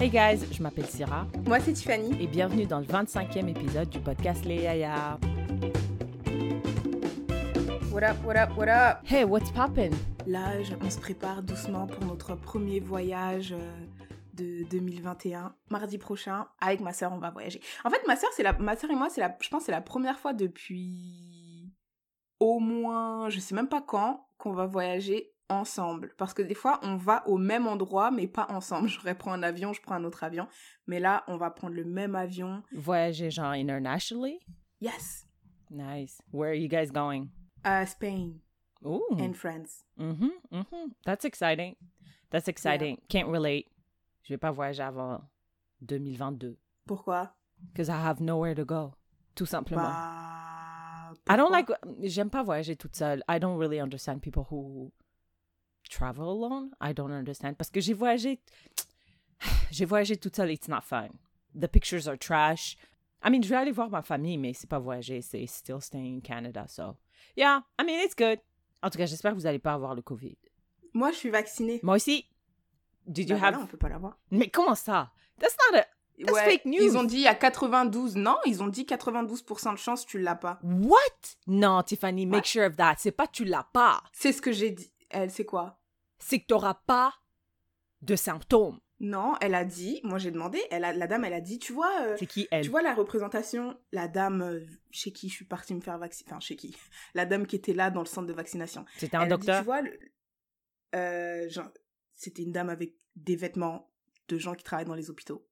Hey guys, je m'appelle Syrah Moi, c'est Tiffany. et bienvenue dans le 25e épisode du podcast Les Yaya. What up, what up, what up? Hey, what's poppin'? Là, on se prépare doucement pour notre premier voyage euh, de 2021. Mardi prochain, avec ma sœur, on va voyager. En fait, ma sœur, c'est la, ma sœur et moi, c'est la, je pense, que c'est la première fois depuis au moins, je sais même pas quand, qu'on va voyager ensemble. Parce que des fois, on va au même endroit, mais pas ensemble. Je prends un avion, je prends un autre avion. Mais là, on va prendre le même avion. Voyager genre internationally? Yes! Nice. Where are you guys going? À Spain Ooh. and France. Mhm, mhm. That's exciting. That's exciting. Can't relate. Je vais pas voyager avant 2022. Pourquoi? Because I have nowhere to go. Tout simplement. Bah, I don't like. J'aime pas voyager toute seule. I don't really understand people who travel alone. I don't understand. Parce que j'ai voyagé. J'ai voyagé toute seule. It's not fun. The pictures are trash. I mean, je vais aller voir ma famille, mais c'est pas voyager. C'est still staying in Canada. So, yeah. I mean, it's good. En tout cas, j'espère que vous allez pas avoir le COVID. Moi, je suis vaccinée. Moi aussi. Did you Bah have. voilà, on peut pas l'avoir. Mais comment ça? That's not a. That's fake news. Ils ont dit à 92. Non, ils ont dit 92% de chance tu l'as pas. What? Non, Tiffany, make Ouais. sure of that. C'est pas tu l'as pas. C'est ce que j'ai dit. Elle, c'est quoi? C'est que tu n'auras pas de symptômes. Non, elle a dit. Moi, j'ai demandé. Elle a, la dame, elle a dit. Tu vois, euh, C'est qui elle? tu vois la représentation. La dame euh, chez qui je suis partie me faire vacciner. Enfin, chez qui La dame qui était là dans le centre de vaccination. C'était un Elle a dit, docteur? tu vois, le- euh, genre, c'était une dame avec des vêtements de gens qui travaillent dans les hôpitaux.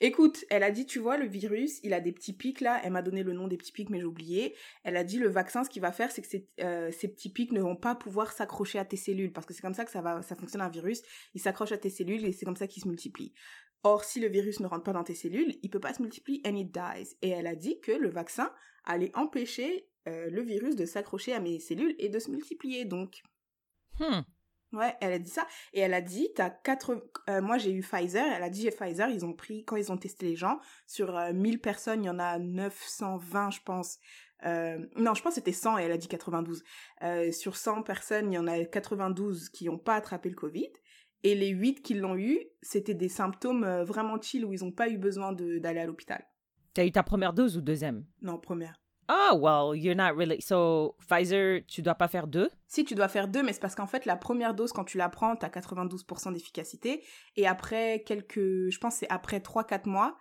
Écoute, elle a dit, tu vois, le virus, il a des petits pics là. Elle m'a donné le nom des petits pics, mais j'ai oublié. Elle a dit, le vaccin, ce qu'il va faire, c'est que ces, euh, ces petits pics ne vont pas pouvoir s'accrocher à tes cellules. Parce que c'est comme ça que ça, va, ça fonctionne un virus. Il s'accroche à tes cellules et c'est comme ça qu'il se multiplie. Or, si le virus ne rentre pas dans tes cellules, il peut pas se multiplier and it dies. Et elle a dit que le vaccin allait empêcher euh, le virus de s'accrocher à mes cellules et de se multiplier. Donc, Hmm. Ouais, elle a dit ça. Et elle a dit, t'as quatre... euh, moi, j'ai eu Pfizer. Elle a dit, Pfizer, ils ont pris... Quand ils ont testé les gens, sur euh, 1000 personnes, il y en a 920, je pense. Euh, non, je pense que c'était 100 et elle a dit 92. Euh, sur 100 personnes, il y en a 92 qui n'ont pas attrapé le Covid. Et les 8 qui l'ont eu, c'était des symptômes vraiment chill où ils n'ont pas eu besoin d'aller à l'hôpital. T'as eu ta première dose ou deuxième? Non, première. Ah, well, you're not really. So, Pfizer, tu dois pas faire deux? Si tu dois faire deux, mais c'est parce qu'en fait, la première dose, quand tu la prends, t'as 92% d'efficacité. Et après quelques, je pense que c'est après 3-4 mois,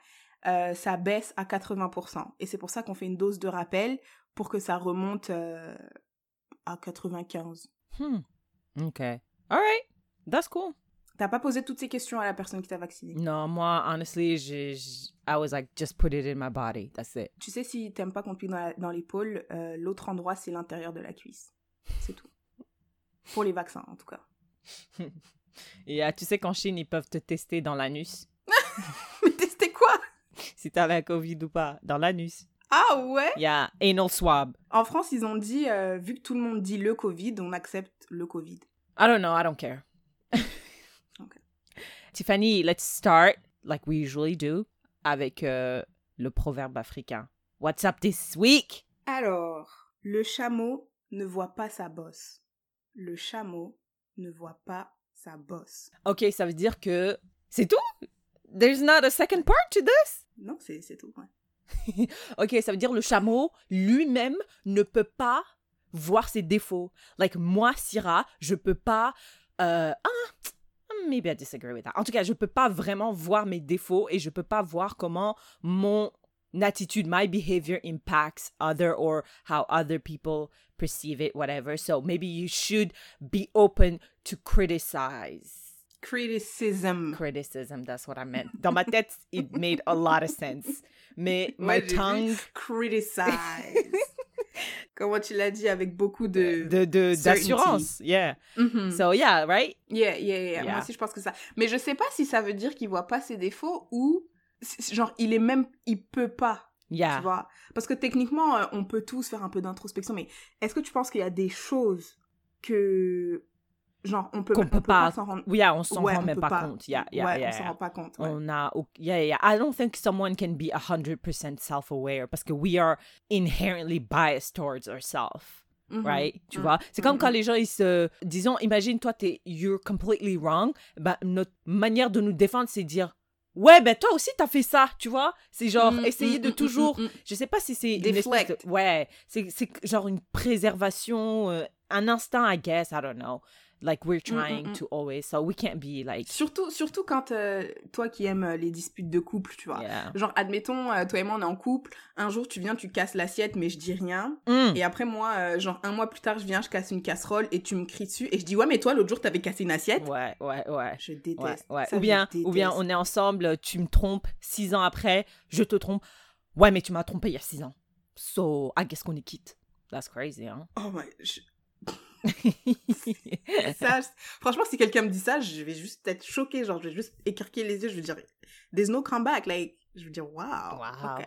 euh, ça baisse à 80%. Et c'est pour ça qu'on fait une dose de rappel pour que ça remonte euh, à 95. Hmm. OK. All right. That's cool. T'as pas posé toutes ces questions à la personne qui t'a vacciné? Non, moi, honestly, j'ai- j'- I was like, just put it in my body. That's it. Tu sais, si t'aimes pas qu'on te pique dans dans l'épaule, euh, l'autre endroit, c'est l'intérieur de la cuisse. C'est tout. Pour les vaccins, en tout cas. Et euh, tu sais qu'en Chine, ils peuvent te tester dans l'anus. Mais tester quoi? Si t'as la COVID ou pas. Dans l'anus. Ah ouais? Il y a anal swab. En France, ils ont dit, euh, vu que tout le monde dit le Covid, on accepte le Covid. I don't know. I don't care. Tiffany, let's start, like we usually do, avec euh, le proverbe africain. What's up this week? Alors, le chameau ne voit pas sa bosse. Le chameau ne voit pas sa bosse. Ok, ça veut dire que c'est tout? There's not a second part to this? Non, c'est c'est tout. ouais. Ok, ça veut dire le chameau lui-même ne peut pas voir ses défauts. Like moi, Syrah, je peux pas. euh, ah, maybe I disagree with that. En tout cas, je peux pas vraiment voir mes défauts et je peux pas voir comment mon attitude, my behavior impacts other or how other people perceive it, whatever. So maybe you should be open to criticize. Criticism. Criticism, that's what I meant. Dans ma tête, it made a lot of sense. Mais my tongue. Criticize. Comment tu l'as dit avec beaucoup de... de de- d'assurance yeah Mhm. so yeah right? Yeah, yeah, yeah, Yeah. Moi aussi, je pense que ça. Mais je sais pas si ça veut dire qu'il voit pas ses défauts ou... Genre, il est même... Il peut pas. yeah Tu vois Parce que techniquement, euh, on peut tous faire un peu d'introspection, mais est-ce que tu penses qu'il y a des choses que, genre, on peut, on peut pas- s'en rendre yeah on s'en Ouais, rend même peut pas, compte yeah yeah ouais, on s'en rend pas compte. ouais. on a yeah yeah I don't think someone can be 100% self-aware parce que we are inherently biased towards ourselves Mhm. right? Tu Mhm. vois? C'est comme Mhm. quand les gens ils se disons imagine toi t'es you're completely wrong bah notre manière de nous défendre c'est dire Ouais, ben toi aussi, t'as fait ça, tu vois? C'est genre Mm, essayer mm, de mm, toujours. mm, mm. Je sais pas si c'est de- Ouais, c'est c'est genre une préservation, euh, un instinct, I guess. I don't know. Like we're Mm, mm, trying mm. to always, so we can't be like. Surtout, surtout quand euh, toi qui aimes euh, les disputes de couple, tu vois. Yeah. Genre, admettons, euh, toi et moi, on est en couple. Un jour, tu viens, tu casses l'assiette, mais je dis rien. Mm. Et après, moi, euh, genre, un mois plus tard, je viens, je casse une casserole et tu me cries dessus. Et je dis, ouais, mais toi, l'autre jour, t'avais cassé une assiette. Ouais, ouais, ouais. Je déteste. Ouais, ouais. Ça, Ou bien, ou bien on est ensemble, tu me trompes, six ans après, je te trompe. Ouais, mais tu m'as trompé il y a six ans. So, I guess qu'on est quitte. That's crazy, hein? Oh my... je- ça, franchement, si quelqu'un me dit ça, je vais juste être choquée. Genre, je vais juste écarquer les yeux. Je vais dire, there's no comeback. Like, je vais dire, wow. Wow. ok.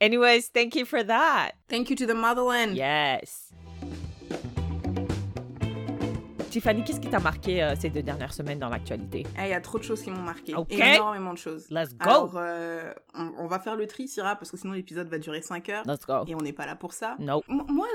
Anyways, thank you for that. Thank you to the motherland. Yes. Tiffany, qu'est-ce qui t'a marqué euh, ces deux dernières semaines dans l'actualité? Eh, Il y a trop de choses qui m'ont marqué. Énormément de choses. Let's go! Alors, euh, on, on va faire le tri, Syrah, parce que sinon l'épisode va durer 5 heures. Let's go. Et on n'est pas là pour ça. No. M- Moi,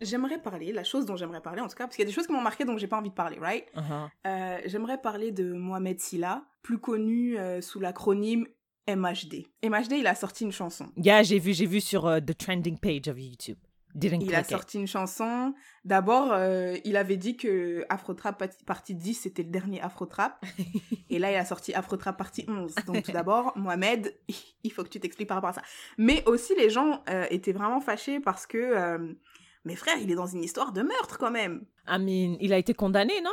j'aimerais parler, la chose dont j'aimerais parler en tout cas, parce qu'il y a des choses qui m'ont marqué donc j'ai pas envie de parler, right? Uh-huh. Euh, j'aimerais parler de Mohamed Silla, plus connu sous l'acronyme MHD. MHD, il a sorti une chanson. Yeah, j'ai vu, j'ai vu sur the trending page of YouTube. Didn't Il a it. sorti une chanson. D'abord, euh, il avait dit que Afrotrap partie 10, c'était le dernier Afrotrap. Et là, il a sorti Afrotrap partie 11. Donc, tout d'abord, Mohamed, il faut que tu t'expliques par rapport à ça. Mais aussi, les gens euh, étaient vraiment fâchés parce que... euh, mais frère, il est dans une histoire de meurtre quand même. I mean, il a été condamné, non?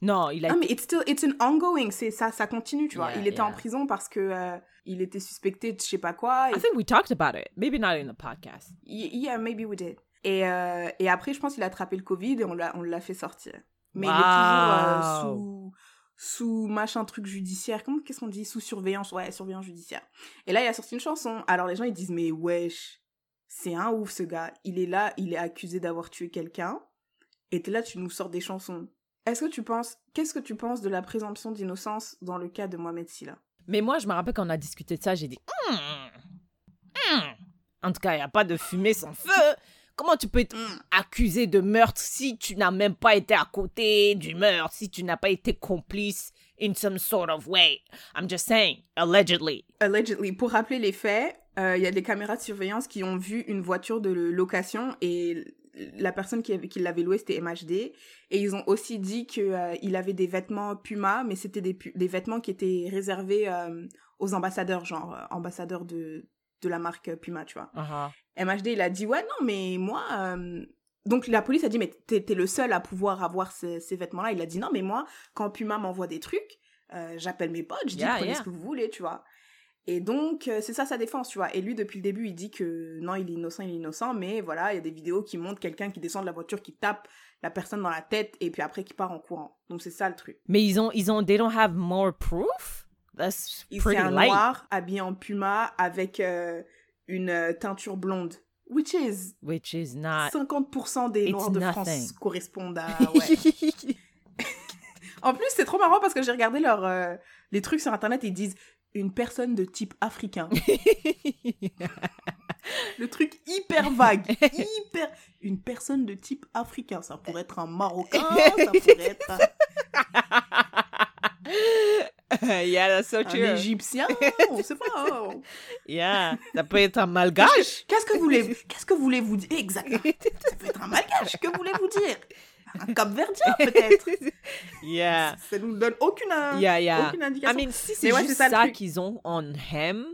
Non, il a Ah, mais it's still, it's an ongoing, c'est ça, ça continue, tu vois. Yeah, il était en prison parce que euh, il était suspecté de je sais pas quoi. I think we talked about it. Maybe not in the podcast. Y- Yeah, maybe we did. Et, euh, et après, je pense qu'il a attrapé le Covid et on l'a, on l'a fait sortir. Mais il est toujours euh, sous, sous machin truc judiciaire. Comment, qu'est-ce qu'on dit? Sous surveillance, ouais, surveillance judiciaire. Et là, il a sorti une chanson. Alors les gens, ils disent, mais wesh, c'est un ouf ce gars. Il est là, il est accusé d'avoir tué quelqu'un. Et t'es là, tu nous sors des chansons. Est-ce que tu penses, qu'est-ce que tu penses de la présomption d'innocence dans le cas de Mohamed Silla? Mais moi, je me rappelle quand on a discuté de ça, j'ai dit. Hmm, hmm. En tout cas, il n'y a pas de fumée sans feu. Comment tu peux être accusé de meurtre si tu n'as même pas été à côté du meurtre, si tu n'as pas été complice in some sort of way? I'm just saying, allegedly. Allegedly. Pour rappeler les faits, euh, il y a des caméras de surveillance qui ont vu une voiture de location et la personne qui, avait- qui l'avait louée, c'était MHD. Et ils ont aussi dit qu'il avait des vêtements Puma, mais c'était des, vêtements qui étaient réservés euh, aux ambassadeurs, genre euh, ambassadeurs de, de la marque Puma, tu vois. Uh-huh. MHD, il a dit, ouais, non, mais moi... euh, Donc la police a dit, mais t'es le seul à pouvoir avoir ces, ces vêtements-là. Il a dit, non, mais moi, quand Puma m'envoie des trucs, euh, j'appelle mes potes, je dis, Yeah, prenez yeah. ce que vous voulez, tu vois. Et donc, euh, c'est ça sa défense, tu vois. Et lui, depuis le début, il dit que non, il est innocent, il est innocent, mais voilà, il y a des vidéos qui montrent quelqu'un qui descend de la voiture, qui tape la personne dans la tête, et puis après qui part en courant. Donc c'est ça le truc. Mais ils ont, ils ont, they don't have more proof? That's Il c'est pretty un light. noir, habillé en Puma, avec euh, une euh, teinture blonde. Which is Which is not. 50% des noirs de France nothing. correspondent à... Ouais. En plus, c'est trop marrant parce que j'ai regardé leur, euh, les trucs sur Internet et ils disent une personne de type africain. Le truc hyper vague, hyper... Une personne de type africain. Ça pourrait être un Marocain, ça pourrait être un, yeah, that's so un true. Égyptien, on sait pas. hein. Yeah, ça peut être un malgache. Qu'est-ce que voulez-vous Qu'est-ce que voulez-vous dire? Exactement. Ça peut être un malgache. Que voulez-vous dire? Un cap-verdien, peut-être. Yeah. Ça nous donne aucune, Yeah, yeah. aucune I indication. mean, si c'est ouais, juste ça ça, qu'ils ont on him,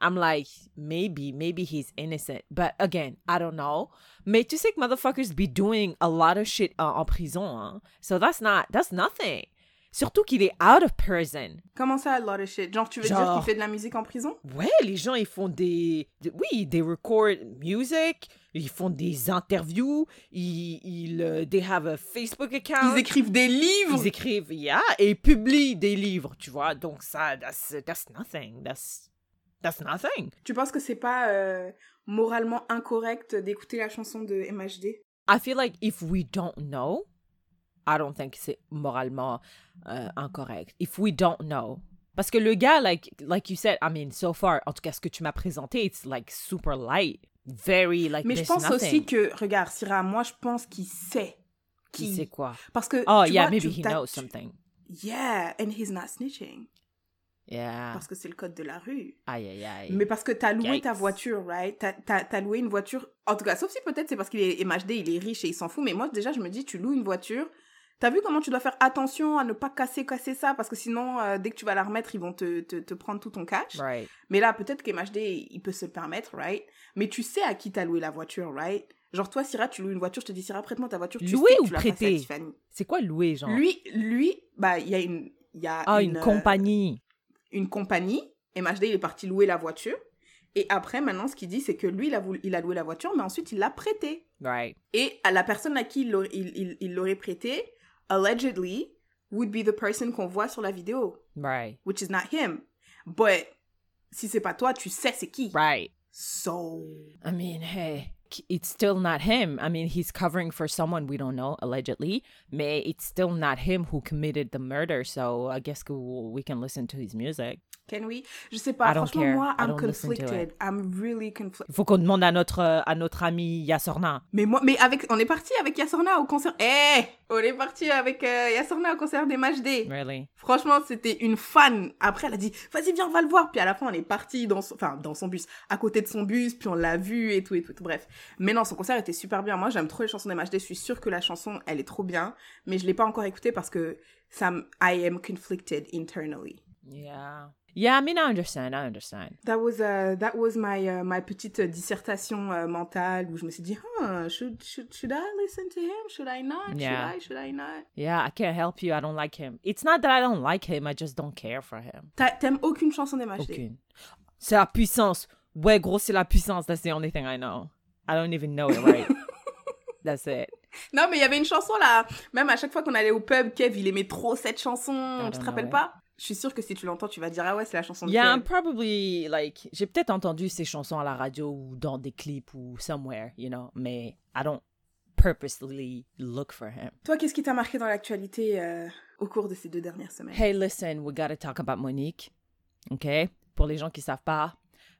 I'm like, maybe, maybe he's innocent. But again, I don't know. Mais tu sais que motherfuckers be doing a lot of shit en, en prison, hein. So that's not, that's nothing. Surtout qu'il est out of prison. Comment ça, a lot of shit? Genre, tu veux dire qu'il fait de la musique en prison? Ouais, les gens, ils font des... des- oui, they record music, ils font des interviews, ils... ils euh, they have a Facebook account. Ils écrivent des livres Ils écrivent, yeah, et ils publient des livres, tu vois. Donc ça, that's, that's nothing. That's, that's nothing. Tu penses que c'est pas euh, moralement incorrect d'écouter la chanson de MHD I feel like if we don't know, I don't think c'est moralement euh, incorrect. If we don't know. Parce que le gars, like, like you said, I mean, so far, en tout cas, ce que tu m'as présenté, it's like super light. Very, like, Mais je pense nothing. aussi que, regarde, Syrah, moi je pense qu'il sait. Qui sait quoi? Parce que. Oh, tu yeah, vois, maybe tu- he knows something. Yeah, and he's not snitching. Yeah. Parce que c'est le code de la rue. Aïe, aïe, aïe. Mais parce que t'as loué ta voiture, right? T'as- T'as t'as loué une voiture. En tout cas, sauf si peut-être c'est parce qu'il est MHD, il est riche et il s'en fout. Mais moi, déjà, je me dis, tu loues une voiture. T'as vu comment tu dois faire attention à ne pas casser, casser ça? Parce que sinon, euh, dès que tu vas la remettre, ils vont te, te, te prendre tout ton cash. Right. Mais là, peut-être qu'MHD, il peut se le permettre, right? Mais tu sais à qui t'as loué la voiture, right? Genre, toi, Syrah, tu loues une voiture, je te dis, Syrah, prête-moi ta voiture. Tu Louer sais ou tu prêter? C'est quoi louer, genre? Lui, lui, bah, il y a une, y a ah, une, euh, compagnie. une compagnie. MHD, il est parti louer la voiture. Et après, maintenant, ce qu'il dit, c'est que lui, il a, voulu, il a loué la voiture, mais ensuite, il l'a prêtée. Right. Et à la personne à qui il l'aurait il, il- il l'aurait prêté, allegedly, would be the person qu'on voit sur la vidéo, Right. which is not him. But, si c'est pas toi, tu sais c'est qui. Right. So... I mean, hey, it's still not him. I mean, he's covering for someone we don't know, allegedly. Mais it's still not him who committed the murder. So I guess we can listen to his music. Can we? Je sais pas. I don't Franchement, care. moi, I I'm don't listen to conflicted. I'm really conflicted. Il faut qu'on demande à notre, à notre ami Yasorna. Mais moi, mais avec, on est parti avec Yasorna au concert. Eh, on est parti avec euh, Yasorna au concert des Day. Really? Franchement, c'était une fan. Après, elle a dit, vas-y, viens, on va le voir. Puis à la fin, on est parti dans son, enfin, dans son bus, à côté de son bus, puis on l'a vu et tout et tout. Bref. Mais non, son concert était super bien. Moi, j'aime trop les chansons Day. Je suis sûre que la chanson, elle est trop bien. Mais je l'ai pas encore écoutée parce que ça, I am conflicted internally. Yeah. Yeah, I mean, I understand. I understand. That was uh, that was my uh, my petite dissertation euh, mentale où je me suis dit, huh, should should should I listen to him? Should I not? Yeah. Should I? Should I not? Yeah, I can't help you. I don't like him. It's not that I don't like him. I just don't care for him. T'a- T'aimes aucune chanson des MHD? Aucune. C'est la puissance. Ouais, gros, c'est la puissance. That's the only thing I know. I don't even know it right? That's it. Non, mais il y avait une chanson là. Même à chaque fois qu'on allait au pub, Kev, il aimait trop cette chanson. Tu te rappelles pas? Je suis sûre que si tu l'entends, tu vas dire ah ouais, c'est la chanson de Yeah, I'm probably like j'ai peut-être entendu ces chansons à la radio ou dans des clips ou somewhere, you know, mais I don't purposely look for him. Toi, qu'est-ce qui t'a marqué dans l'actualité euh, au cours de ces deux dernières semaines? Hey, listen, we gotta talk about Monique. OK? Pour les gens qui savent pas,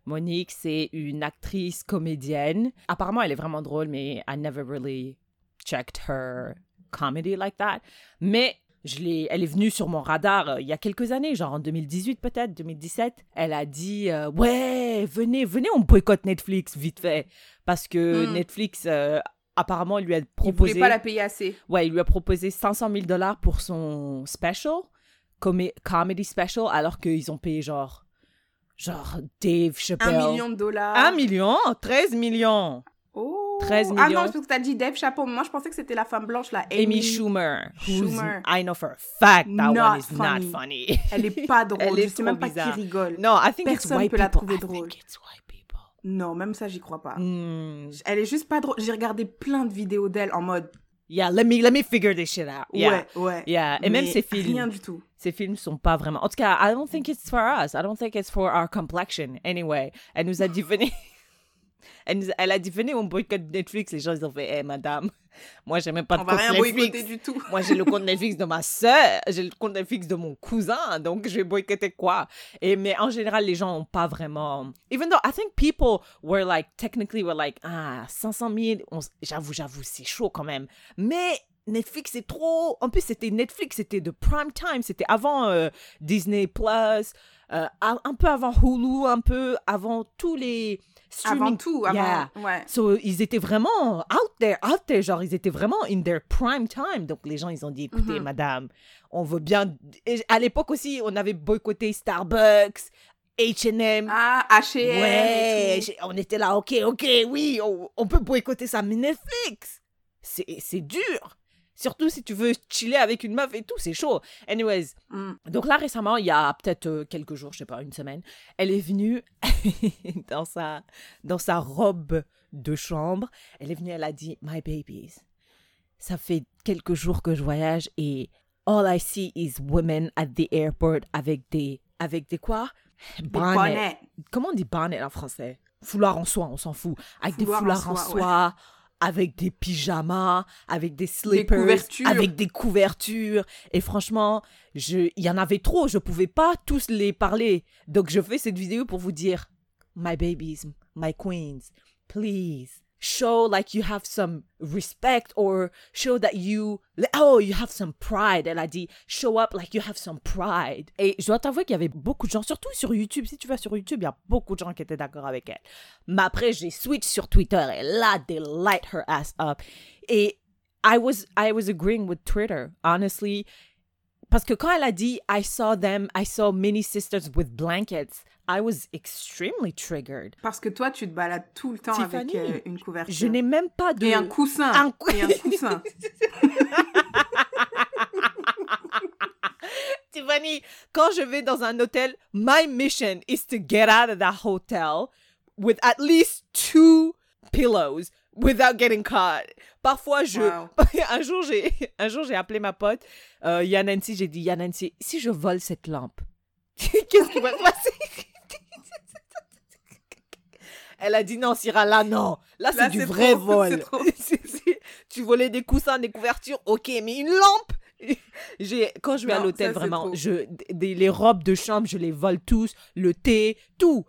Monique, c'est une actrice comédienne. Apparemment, elle est vraiment drôle, mais I never really checked her comedy like that. Mais je l'ai, elle est venue sur mon radar euh, il y a quelques années, genre en 2018 peut-être, 2017. Elle a dit euh, ouais, venez, venez, on boycotte Netflix vite fait parce que Mm. Netflix euh, apparemment lui a Il proposé. voulait pas la payer assez. Ouais, il lui a proposé 500 000 dollars pour son special, comedy special, alors qu'ils ont payé genre, genre Dave Chappelle. Un million de dollars. Un million? 13 millions. Oh. 13 Ah millions. non, c'est parce que t'as dit Dave Chapeau. Moi, je pensais que c'était la femme blanche là. Amy, Schumer, Schumer. I know for a fact that Not one is funny. not funny. Elle est pas drôle. Elle est je sais même pas qui rigole. no, I think it's Personne white peut la people. trouver I drôle. think it's white people. Non, même ça, j'y crois pas. Hmm. Elle est juste pas drôle. J'ai regardé plein de vidéos d'elle en mode. Yeah, let me let me figure this shit out. Yeah. Ouais, ouais. Yeah, et même ses films. Rien du tout. ces films sont pas vraiment. En tout cas, I don't think it's for us. I don't think it's for our complexion. Anyway, elle nous a dit venez. Elle, a, elle a dit venez, on boycotte Netflix. Les gens ils ont fait, eh madame, moi j'ai même pas de On va rien Netflix. boycotter du tout. Moi j'ai le compte Netflix de ma soeur, j'ai le compte Netflix de mon cousin, donc je vais boycotter quoi? Et mais en général, les gens ont pas vraiment. Even though I think people were like technically were like ah 500 000, on j'avoue j'avoue c'est chaud quand même. Mais Netflix c'est trop. En plus c'était Netflix, c'était de prime time, c'était avant euh, Disney Plus, euh, un peu avant Hulu, un peu avant tous les streaming. Avant tout, avant. Yeah. Ouais. So, ils étaient vraiment out there, out there, genre, ils étaient vraiment in their prime time. Donc, les gens, ils ont dit, écoutez, Mhm. madame, on veut bien... Et à l'époque aussi, on avait boycotté Starbucks, H&M. Ah, H&M. ouais, on était là, ok, ok, oui, on, on peut boycotter ça, mais Netflix, c'est dur. Surtout si tu veux chiller avec une meuf et tout, c'est chaud. Anyways, Mm. donc là, récemment, il y a peut-être euh, quelques jours, je sais pas, une semaine, elle est venue dans, sa, dans sa robe de chambre. Elle est venue, elle a dit My babies, ça fait quelques jours que je voyage et all I see is women at the airport avec des. Avec des quoi? Bonnet. Comment on dit bonnet en français? Foulard en soie, on s'en fout. Avec des en foulards en soie, soie, avec des pyjamas, avec des slippers, avec des couvertures. Et franchement, je, il y en avait trop, je pouvais pas tous les parler. Donc je fais cette vidéo pour vous dire, my babies, my queens, please, show like you have some respect or show that you oh you have some pride. Elle a dit show up like you have some pride. Et je dois t'avouer qu'il y avait beaucoup de gens surtout sur YouTube. Si tu vas sur YouTube il y a beaucoup de gens qui étaient d'accord avec elle. Mais après j'ai switch sur Twitter et là they light her ass up. Et I was I was agreeing with Twitter honestly. Parce que quand elle a dit I saw them I saw many sisters with blankets I was extremely triggered. Parce que toi, tu te balades tout le temps avec euh, une couverture. Je n'ai même pas de... Et un coussin. Un Et un coussin. Tiffany, quand je vais dans un hôtel, my mission is to get out of that hotel with at least two pillows without getting caught. Parfois, je... Wow. un jour, j'ai un jour j'ai appelé ma pote, euh, Yanansi, j'ai dit, Yanansi, si je vole cette lampe, qu'est-ce qui va se passer? Elle a dit non, Syrah, là, non. Là, c'est du vrai trop, vol. tu volais des coussins, des couvertures, ok, mais une lampe J'ai, Quand je vais à l'hôtel, vraiment, je, des, les robes de chambre, je les vole tous, le thé, tout.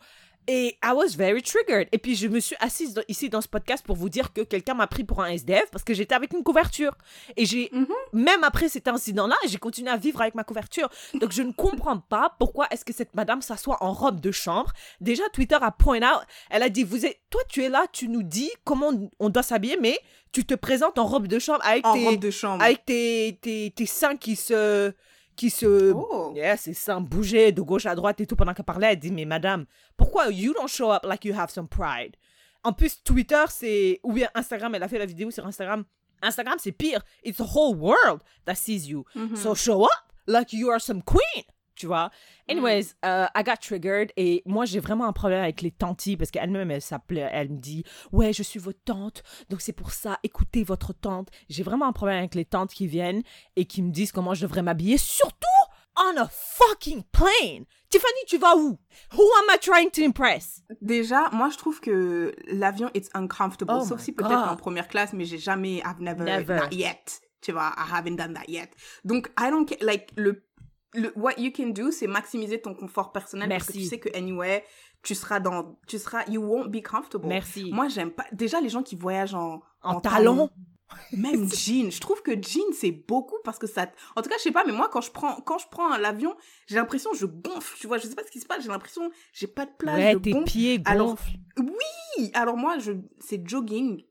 Et I was very triggered. Et puis, je me suis assise dans- ici dans ce podcast pour vous dire que quelqu'un m'a pris pour un SDF parce que j'étais avec une couverture. Et j'ai, Mhm. même après cet incident-là, j'ai continué à vivre avec ma couverture. Donc, je ne comprends pas pourquoi est-ce que cette madame s'assoit en robe de chambre. Déjà, Twitter a point out, elle a dit, vous êtes, toi, tu es là, tu nous dis comment on doit s'habiller, mais tu te présentes en robe de chambre avec En tes, robe de chambre. avec tes, tes, tes seins qui se, qui se, Oh. Yeah, ses seins bougeaient de gauche à droite et tout pendant qu'elle parlait. Elle dit, mais madame, pourquoi you don't show up like you have some pride? En plus, Twitter, c'est, ou bien Instagram, elle a fait la vidéo sur Instagram. Instagram, c'est pire. It's the whole world that sees you. Mhm. So show up like you are some queen. Tu vois? Anyways, uh, I got triggered et moi, j'ai vraiment un problème avec les tantis parce qu'elle-même, elle s'appelait, elle me dit, ouais, je suis votre tante, donc c'est pour ça, écoutez votre tante. J'ai vraiment un problème avec les tantes qui viennent et qui me disent comment je devrais m'habiller, surtout on a fucking plane. Tiffany, tu vas où? Who am I trying to impress? Déjà, moi, je trouve que l'avion, it's uncomfortable. Oh Sauf si peut-être en première classe, mais j'ai jamais, I've never, Never. not yet. Tu vois, I haven't done that yet. Donc, I don't care, like, le, le, what you can do, c'est maximiser ton confort personnel. Parce que Merci. tu sais que, anyway, tu seras dans, tu seras, you won't be comfortable. Merci. Moi, j'aime pas, déjà, les gens qui voyagent en, En talons? Même jean. Je trouve que jean, c'est beaucoup parce que ça, en tout cas, je sais pas, mais moi, quand je prends, quand je prends l'avion, j'ai l'impression, je gonfle, tu vois, je sais pas ce qui se passe, j'ai l'impression, j'ai pas de place, Ouais, je tes gonfle. pieds Alors, gonflent. Oui, alors moi, je, c'est jogging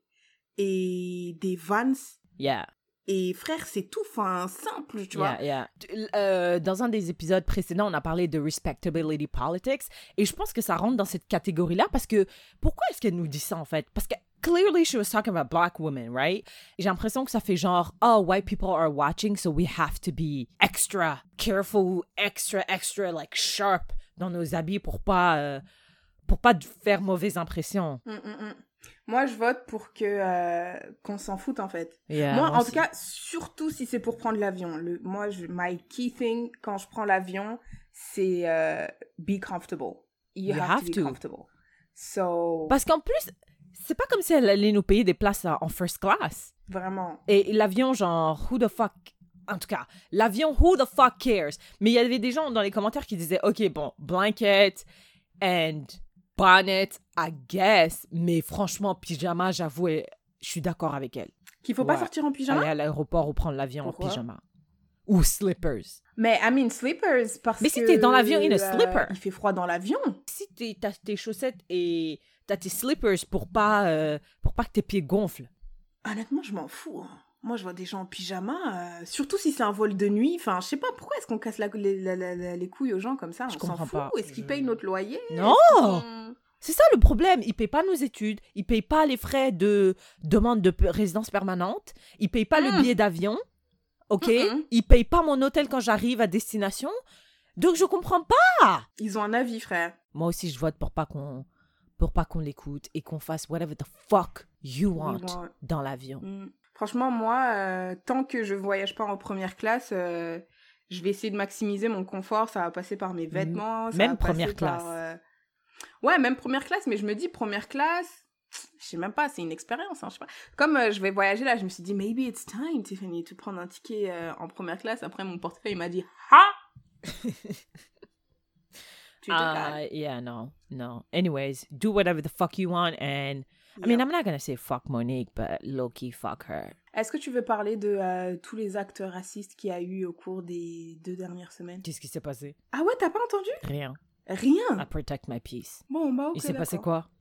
et des vans. Yeah. Et frère, c'est tout, enfin, simple, tu vois. Yeah, yeah. Tu- euh, dans un des épisodes précédents, on a parlé de respectability politics et je pense que ça rentre dans cette catégorie-là parce que pourquoi est-ce qu'elle nous dit ça en fait? Parce que clearly she was talking about black women, right? Et J'ai l'impression que ça fait genre oh white people are watching so we have to be extra careful, extra extra like sharp dans nos habits pour pas euh, pour pas faire mauvaise impression. Mm, mm. Moi, je vote pour que euh, qu'on s'en foute en fait. Yeah, moi, en aussi. tout cas, surtout si c'est pour prendre l'avion. Le, moi, je, my key thing quand je prends l'avion, c'est euh, be comfortable. You, You have, have to be to. comfortable. So, parce qu'en plus c'est pas comme si elle allait nous payer des places en en first class. vraiment. Et l'avion, genre, who the fuck. En tout cas, l'avion, who the fuck cares? Mais il y avait des gens dans les commentaires qui disaient, OK, bon, blanket and bonnet, I guess. Mais franchement, pyjama, j'avoue, je suis d'accord avec elle. Qu'il faut pas sortir en pyjama? Aller à l'aéroport ou prendre l'avion en pyjama. Ou slippers. Mais I mean slippers parce Mais si que t'es dans l'avion, in a euh, slipper. il fait froid dans l'avion. Si t'as tes chaussettes et t'as tes slippers pour pas, euh, pour pas que tes pieds gonflent. Honnêtement, je m'en fous. hein. Moi, je vois des gens en pyjama, euh, surtout si c'est un vol de nuit. Enfin, je sais pas pourquoi est-ce qu'on casse la- les, la- la- la- les couilles aux gens comme ça? Je on s'en fout. pas. Est-ce qu'ils payent notre loyer? Non! C'est ça le problème. Ils payent pas nos études, ils payent pas les frais de demande de résidence permanente, ils payent pas le Mm. billet d'avion, ok? Mm-mm. Ils payent pas mon hôtel quand j'arrive à destination. Donc je comprends pas. Ils ont un avis, frère. Moi aussi je vote pour pas qu'on pour pas qu'on l'écoute et qu'on fasse whatever the fuck you want want. dans l'avion. Mm. Franchement, moi, euh, tant que je voyage pas en première classe, euh, je vais essayer de maximiser mon confort. Ça va passer par mes vêtements. ça même va première par, classe. euh, Ouais, même première classe. Mais je me dis, première classe, je sais même pas, c'est une expérience. Hein, je sais pas. Comme euh, je vais voyager là, je me suis dit, maybe it's time, Tiffany, to prendre un ticket euh, en première classe. Après, mon portefeuille il m'a dit, ha. Ah, yeah, no, no. Anyways, do whatever the fuck you want and I mean, I'm not gonna say fuck Monique, but low-key fuck her. Est-ce que tu veux parler de euh, tous les actes racistes qu'il y a eu au cours des deux dernières semaines? Qu'est-ce qui s'est passé? Ah ouais, t'as pas entendu? Rien. Rien? I protect my peace. Bon, bah ok, Il s'est passé quoi?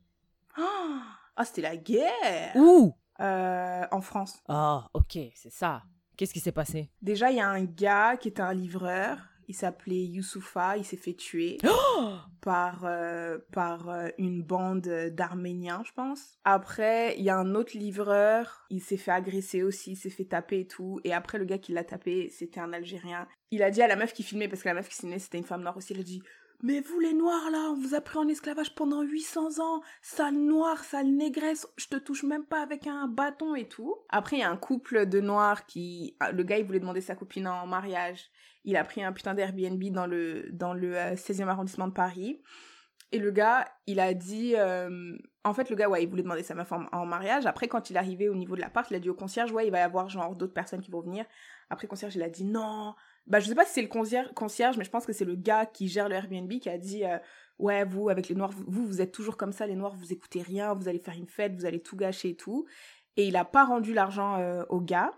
Ah, c'était la guerre Ouh! Euh, En France. Oh, ok, c'est ça. Qu'est-ce qui s'est passé? Déjà, il y a un gars qui était un livreur. Il s'appelait Youssoufa. Il s'est fait tuer Oh! par, euh, par euh, une bande d'Arméniens, je pense. Après, il y a un autre livreur. Il s'est fait agresser aussi. Il s'est fait taper et tout. Et après, le gars qui l'a tapé, c'était un Algérien. Il a dit à la meuf qui filmait, parce que la meuf qui filmait, c'était une femme noire aussi. Il a dit mais vous les noirs là, on vous a pris en esclavage pendant 800 ans, sale noir, sale négresse, je te touche même pas avec un bâton et tout. Après il y a un couple de noirs qui, ah, le gars il voulait demander sa copine en mariage, il a pris un putain d'Airbnb dans le, dans le euh, 16e arrondissement de Paris. Et le gars, il a dit, euh, en fait le gars ouais il voulait demander sa meuf en, mariage. Après quand il est arrivé au niveau de l'appart, il a dit au concierge ouais il va y avoir genre d'autres personnes qui vont venir. Après le concierge il a dit non, bah je sais pas si c'est le concierge, mais je pense que c'est le gars qui gère le Airbnb qui a dit euh, ouais vous avec les noirs vous, vous êtes toujours comme ça les noirs vous écoutez rien vous allez faire une fête vous allez tout gâcher et tout et il a pas rendu l'argent euh, au gars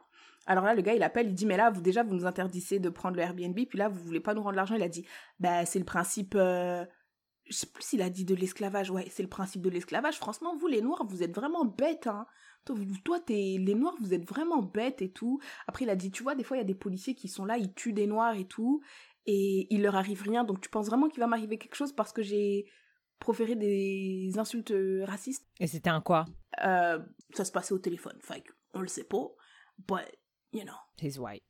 alors là le gars il appelle il dit mais là vous déjà vous nous interdisez de prendre le Airbnb puis là vous voulez pas nous rendre l'argent il a dit bah c'est le principe euh, je sais plus s'il a dit de l'esclavage ouais c'est le principe de l'esclavage franchement vous les noirs vous êtes vraiment bêtes hein toi, t'es les noirs, vous êtes vraiment bêtes et tout. Après, il a dit, tu vois, des fois, il y a des policiers qui sont là, ils tuent des noirs et tout, et il leur arrive rien. Donc, tu penses vraiment qu'il va m'arriver quelque chose parce que j'ai proféré des insultes euh, racistes? Et c'était un quoi? Euh, Ça se passait au téléphone, fait on le sait pas. But, you know, He's white.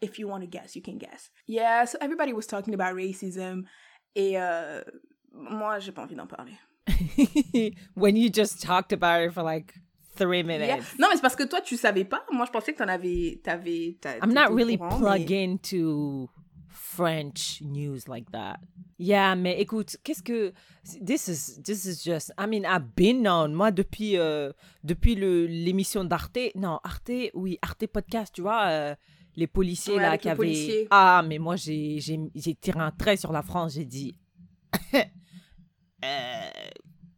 if you want to guess, you can guess. Yeah, so everybody was talking about racism, et euh, moi, j'ai pas envie d'en parler. when you just talked about it for like three minutes. Yeah. Non, mais c'est parce que toi, tu savais pas. Moi, je pensais que t'en avais, t'avais, t'a- I'm not really plugged mais- into French news like that. Yeah, mais écoute, qu'est-ce que this is this is just I mean I've been known moi depuis euh, depuis le l'émission d'Arte non Arte oui Arte podcast tu vois euh, les policiers Ouais, là qui avaient ah mais moi j'ai j'ai j'ai tiré un trait sur la France j'ai dit euh,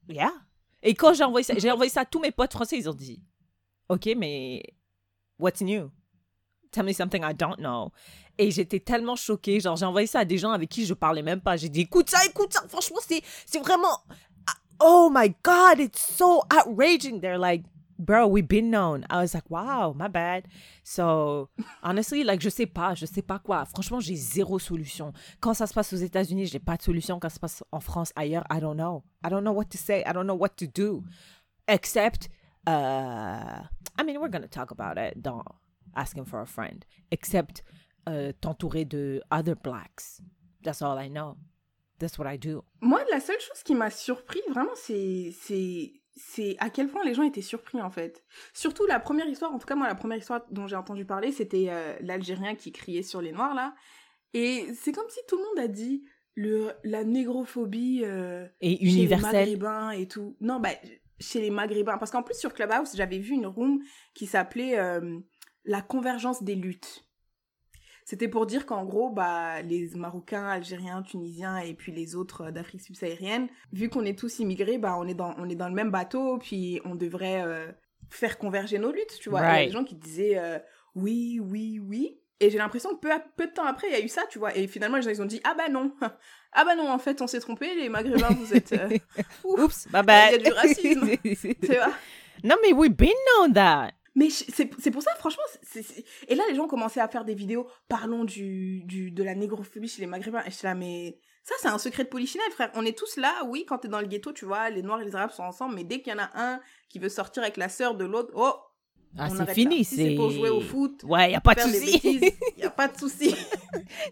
yeah. Et quand j'ai envoyé ça j'ai envoyé ça à tous mes potes français ils ont dit ok mais what's new? Tell me something I don't know. Et j'étais tellement choquée. Genre, j'ai envoyé ça à des gens avec qui je parlais même pas. J'ai dit, écoute ça, écoute ça. Franchement, c'est, c'est vraiment. ah, Oh my God, it's so outraging. They're like, bro, we've been known. I was like, wow, my bad. So, honestly, like, je sais pas, je sais pas quoi. Franchement, j'ai zéro solution. Quand ça se passe aux États-Unis, j'ai pas de solution. Quand ça se passe en France, ailleurs, I don't know. I don't know what to say. I don't know what to do. Except, uh, I mean, we're gonna talk about it asking for a friend. Except, uh, t'entourer de other blacks. That's all I know. That's what I do. Moi, la seule chose qui m'a surpris, vraiment, c'est, c'est, c'est à quel point les gens étaient surpris, en fait. Surtout la première histoire, en tout cas, moi, la première histoire dont j'ai entendu parler, c'était euh, l'Algérien qui criait sur les Noirs, là. Et c'est comme si tout le monde a dit le, la négrophobie euh, Et chez les. Maghrébins et tout. Non, bah, chez les Maghrébins. Parce qu'en plus, sur Clubhouse, j'avais vu une room qui s'appelait euh, La convergence des luttes. C'était pour dire qu'en gros, bah, les Marocains, Algériens, Tunisiens et puis les autres euh, d'Afrique subsaharienne, vu qu'on est tous immigrés, bah, on est dans, on est dans le même bateau, puis on devrait euh, faire converger nos luttes, tu vois. Il y a des gens qui disaient euh, oui, oui, oui. Et j'ai l'impression que peu, à- peu de temps après, il y a eu ça, tu vois. Et finalement, les gens, ils ont dit ah bah non. Ah bah non, en fait, on s'est trompé, les Maghrébins, vous êtes... euh. Oups, my Il y a du racisme. Tu vois non, mais we've been known that. Mais c'est pour ça, franchement, et là, les gens commençaient à faire des vidéos, parlons du, du, de la négrophobie chez les Maghrébins. Et je suis là, mais ça, c'est un secret de polichinelle, frère. On est tous là, oui, quand t'es dans le ghetto, tu vois, les Noirs et les Arabes sont ensemble, mais dès qu'il y en a un qui veut sortir avec la sœur de l'autre, oh, Ah, c'est fini. Si c'est pour jouer au foot, Ouais, y a pas de faire des souci. bêtises, y a pas de souci.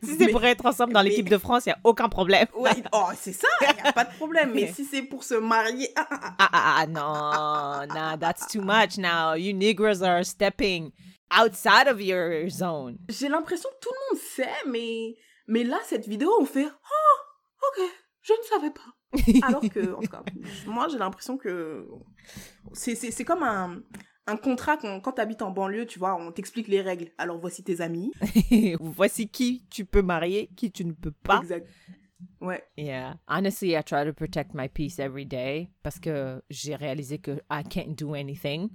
si c'est Mais- pour être ensemble dans mais- l'équipe de France, y a aucun problème. Ouais, oh, c'est ça, y a pas de problème. Mais si c'est pour se marier, ah, ah, ah. Ah, ah, ah, non, nah, that's too much now. You Negroes are stepping outside of your zone. j'ai l'impression que tout le monde sait, mais, mais là, cette vidéo, on fait, oh, ok, je ne savais pas. Alors que, en tout cas, moi, j'ai l'impression que c'est comme un, un contrat qu'on, quand t'habites en banlieue, tu vois, on t'explique les règles. Alors, voici tes amis. Voici qui tu peux marier, qui tu ne peux pas. Exact. Ouais. Yeah. Honestly, I try to protect my peace every day parce que j'ai réalisé que I can't do anything.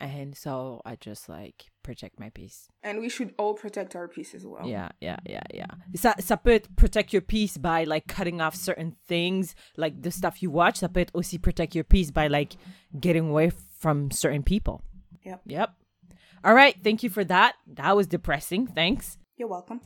And so I just like protect my peace. And we should all protect our peace as well. Yeah, yeah, yeah, yeah. Ça, ça peut être protect your peace by like cutting off certain things, like the stuff you watch. Ça peut être aussi protect your peace by like getting away from certain people. Yep. Yep. All right. Thank you for that. That was depressing. Thanks. You're welcome.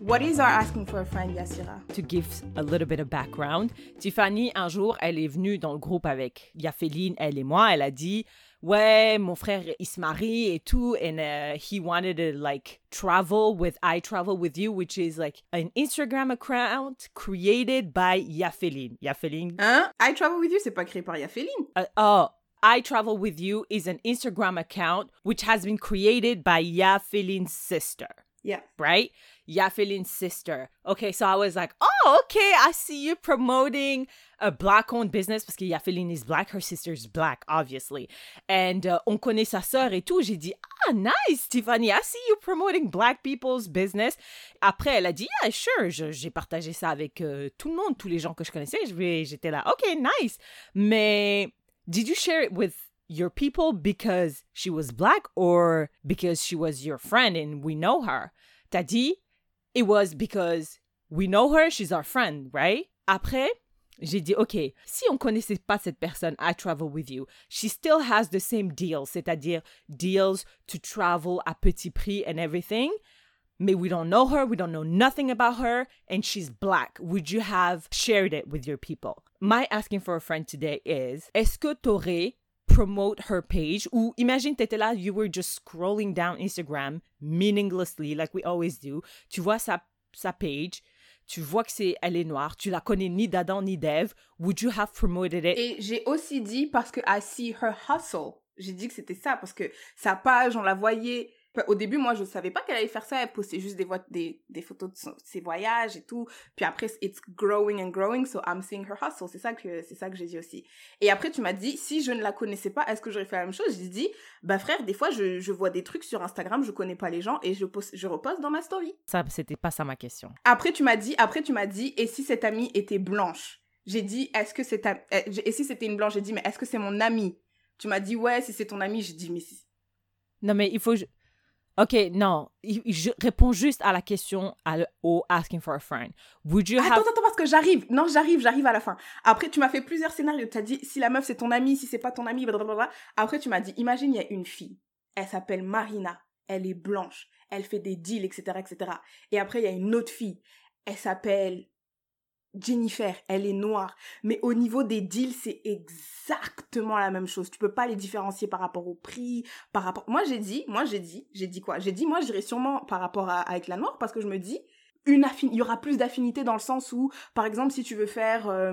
What is our asking for a friend, Yassira? to give a little bit of background, Tiffany, un jour, elle est venue dans le groupe avec Yaféline, elle et moi. Elle a dit, ouais, mon frère, il se marie et tout, and uh, he wanted to like travel with I Travel With You, which is like an Instagram account created by Yaféline. Yaféline. Hein? I Travel With You, c'est pas créé par Yafeline. Uh, oh, I Travel With You is an Instagram account which has been created by Yaféline's sister. Yeah. right? Yafelin's sister. Okay, so I was like, oh, okay, I see you promoting a black owned business que Yafelin is black, her sister's black, obviously. And uh, on connaît sa sœur et tout. J'ai dit, ah, nice, Tiffany, I see you promoting black people's business. Après, elle a dit, yeah, sure, j'ai partagé ça avec euh, tout le monde, tous les gens que je connaissais. J'étais là, ok, nice. Mais did you share it with your people because she was black or because she was your friend and we know her? T'as dit, it was because we know her, she's our friend, right? Après, j'ai dit, OK, si on connaissait pas cette personne, I travel with you, she still has the same deals, c'est-à-dire deals to travel à petit prix and everything. Mais we don't know her, we don't know nothing about her, and she's black. Would you have shared it with your people? My asking for a friend today is, est-ce que t'aurais promote her page ou imagine t'étais là, you were just scrolling down Instagram meaninglessly like we always do. Tu vois sa, page, tu vois que c'est elle est noire, tu la connais ni d'Adam ni d'Eve. Would you have promoted it? Et j'ai aussi dit parce que I see her hustle. J'ai dit que c'était ça parce que sa page, on la voyait. Au début, moi, je savais pas qu'elle allait faire ça. Elle postait juste des, des, des photos de son- ses voyages et tout. Puis après, it's growing and growing, so I'm seeing her hustle. C'est ça que c'est ça que j'ai dit aussi. Et après, tu m'as dit, si je ne la connaissais pas, est-ce que j'aurais fait la même chose? J'ai dit, bah frère, des fois, je, je vois des trucs sur Instagram, je connais pas les gens et je poste, je reposte dans ma story. Ça, c'était pas ça ma question. Après, tu m'as dit, après, tu m'as dit, et si cette amie était blanche? J'ai dit, est-ce que c'est, et si c'était une blanche? J'ai dit, mais est-ce que c'est mon amie Tu m'as dit, ouais, si c'est ton amie. J'ai dit, mais si- Non, mais il faut. Ok, non. Je réponds juste à la question à le- au asking for a friend. Would you Attends, have. attends, attends, parce que j'arrive. Non, j'arrive, j'arrive à la fin. Après, tu m'as fait plusieurs scénarios. Tu as dit, si la meuf c'est ton amie, si c'est pas ton amie, blablabla. Après, tu m'as dit, imagine, il y a une fille. Elle s'appelle Marina. Elle est blanche. Elle fait des deals, etc., etc. Et après, il y a une autre fille. Elle s'appelle Jennifer. Elle est noire. Mais au niveau des deals, c'est exactement la même chose. Tu peux pas les différencier par rapport au prix, par rapport. Moi, j'ai dit, moi, j'ai dit, j'ai dit quoi? J'ai dit, moi, j'irais sûrement par rapport à, avec la noire parce que je me dis, une affin- il y aura plus d'affinité dans le sens où, par exemple, si tu veux faire, euh,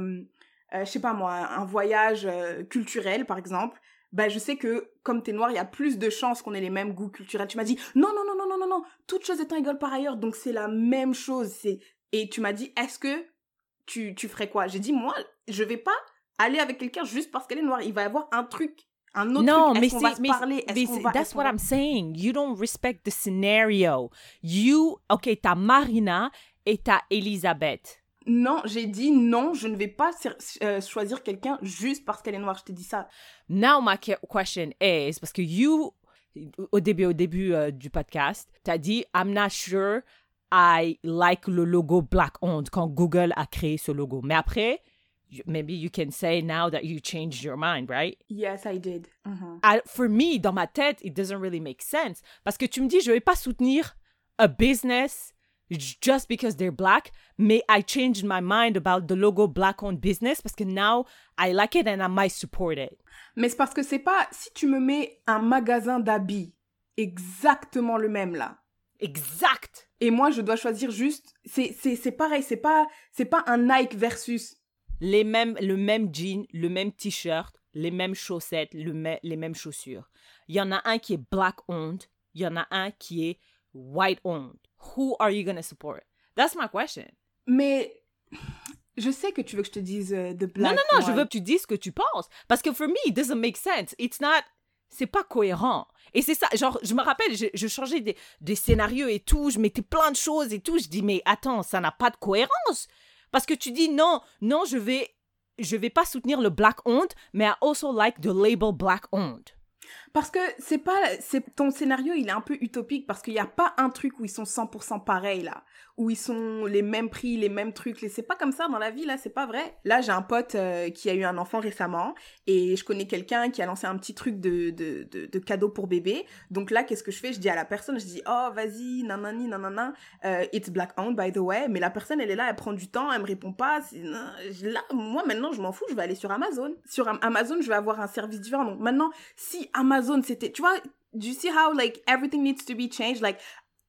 euh, je sais pas moi, un voyage euh, culturel, par exemple, bah je sais que comme t'es noir, il y a plus de chances qu'on ait les mêmes goûts culturels. Tu m'as dit non non non non non non non, toute chose étant égale par ailleurs, donc c'est la même chose. C'est et tu m'as dit est-ce que tu tu ferais quoi? J'ai dit moi je vais pas aller avec quelqu'un juste parce qu'elle est noire. Il va y avoir un truc, un autre Non, truc. mais c'est, mais, parler? Mais va- that's what va- I'm saying. You don't respect the scenario. You, ok, t'as Marina et t'as Elisabeth. Non, j'ai dit non, je ne vais pas euh, choisir quelqu'un juste parce qu'elle est noire. Je t'ai dit ça. Now my que- question is parce que you au début au début euh, du podcast, t'as dit I'm not sure I like le logo black owned quand Google a créé ce logo. Mais après, maybe you can say now that you changed your mind, right? Yes, I did. Mhm. I- for me, dans ma tête, it doesn't really make sense. Parce que tu me dis, je vais pas soutenir a business just because they're black, mais I changed my mind about the logo black owned business parce que now I like it and I might support it. Mais c'est parce que c'est pas si tu me mets un magasin d'habits exactement le même là. Exact. Et moi je dois choisir juste c'est c'est c'est pareil, c'est pas c'est pas un Nike versus Les mêmes, le même jean, le même t-shirt, les mêmes chaussettes, le me- les mêmes chaussures. Il y en a un qui est black owned, il y en a un qui est white owned. Who are you gonna support? That's my question. mais je sais que tu veux que je te dise de Non, black non, non, je one. veux que tu dises ce que tu penses. Parce que for me, it doesn't make sense. It's not. C'est pas cohérent. Et c'est ça, genre, je me rappelle, je, changeais des, des scénarios et tout, je mettais plein de choses et tout. Je dis, mais attends, ça n'a pas de cohérence. Parce que tu dis, non, non, je vais, je vais pas soutenir le black owned, mais I also like the label black owned. Parce que c'est pas, c'est ton scénario, il est un peu utopique parce qu'il n'y a pas un truc où ils sont 100% pareils là, où ils sont les mêmes prix, les mêmes trucs. C'est pas comme ça dans la vie là, c'est pas vrai. Là, j'ai un pote euh, qui a eu un enfant récemment et je connais quelqu'un qui a lancé un petit truc de, de, de, de cadeau pour bébé. Donc là, qu'est-ce que je fais? Je dis à la personne, je dis oh vas-y, nanani, nanana, euh, it's black owned by the way. Mais la personne, elle est là, elle prend du temps, elle me répond pas. Là, moi maintenant, je m'en fous, je vais aller sur Amazon. Sur Amazon, je vais avoir un service différent. Donc maintenant, si Amazon Amazon, c'était, tu vois, do you see how like everything needs to be changed? Like,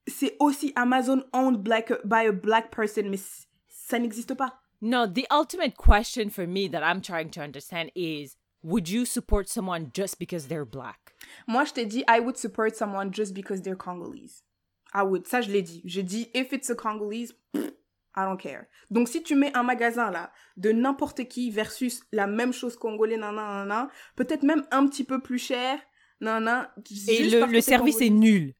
c'est aussi Amazon owned black, by a black person, mais ça n'existe pas. No, the ultimate question for me that I'm trying to understand is would you support someone just because they're black? Moi, je t'ai dit, I would support someone just because they're Congolese. I would. Ça, je l'ai dit. Je dis, if it's a Congolese, I don't care. Donc, si tu mets un magasin là de n'importe qui versus la même chose congolais, nanana, peut-être même un petit peu plus cher, non, non. Et le, le service est nul.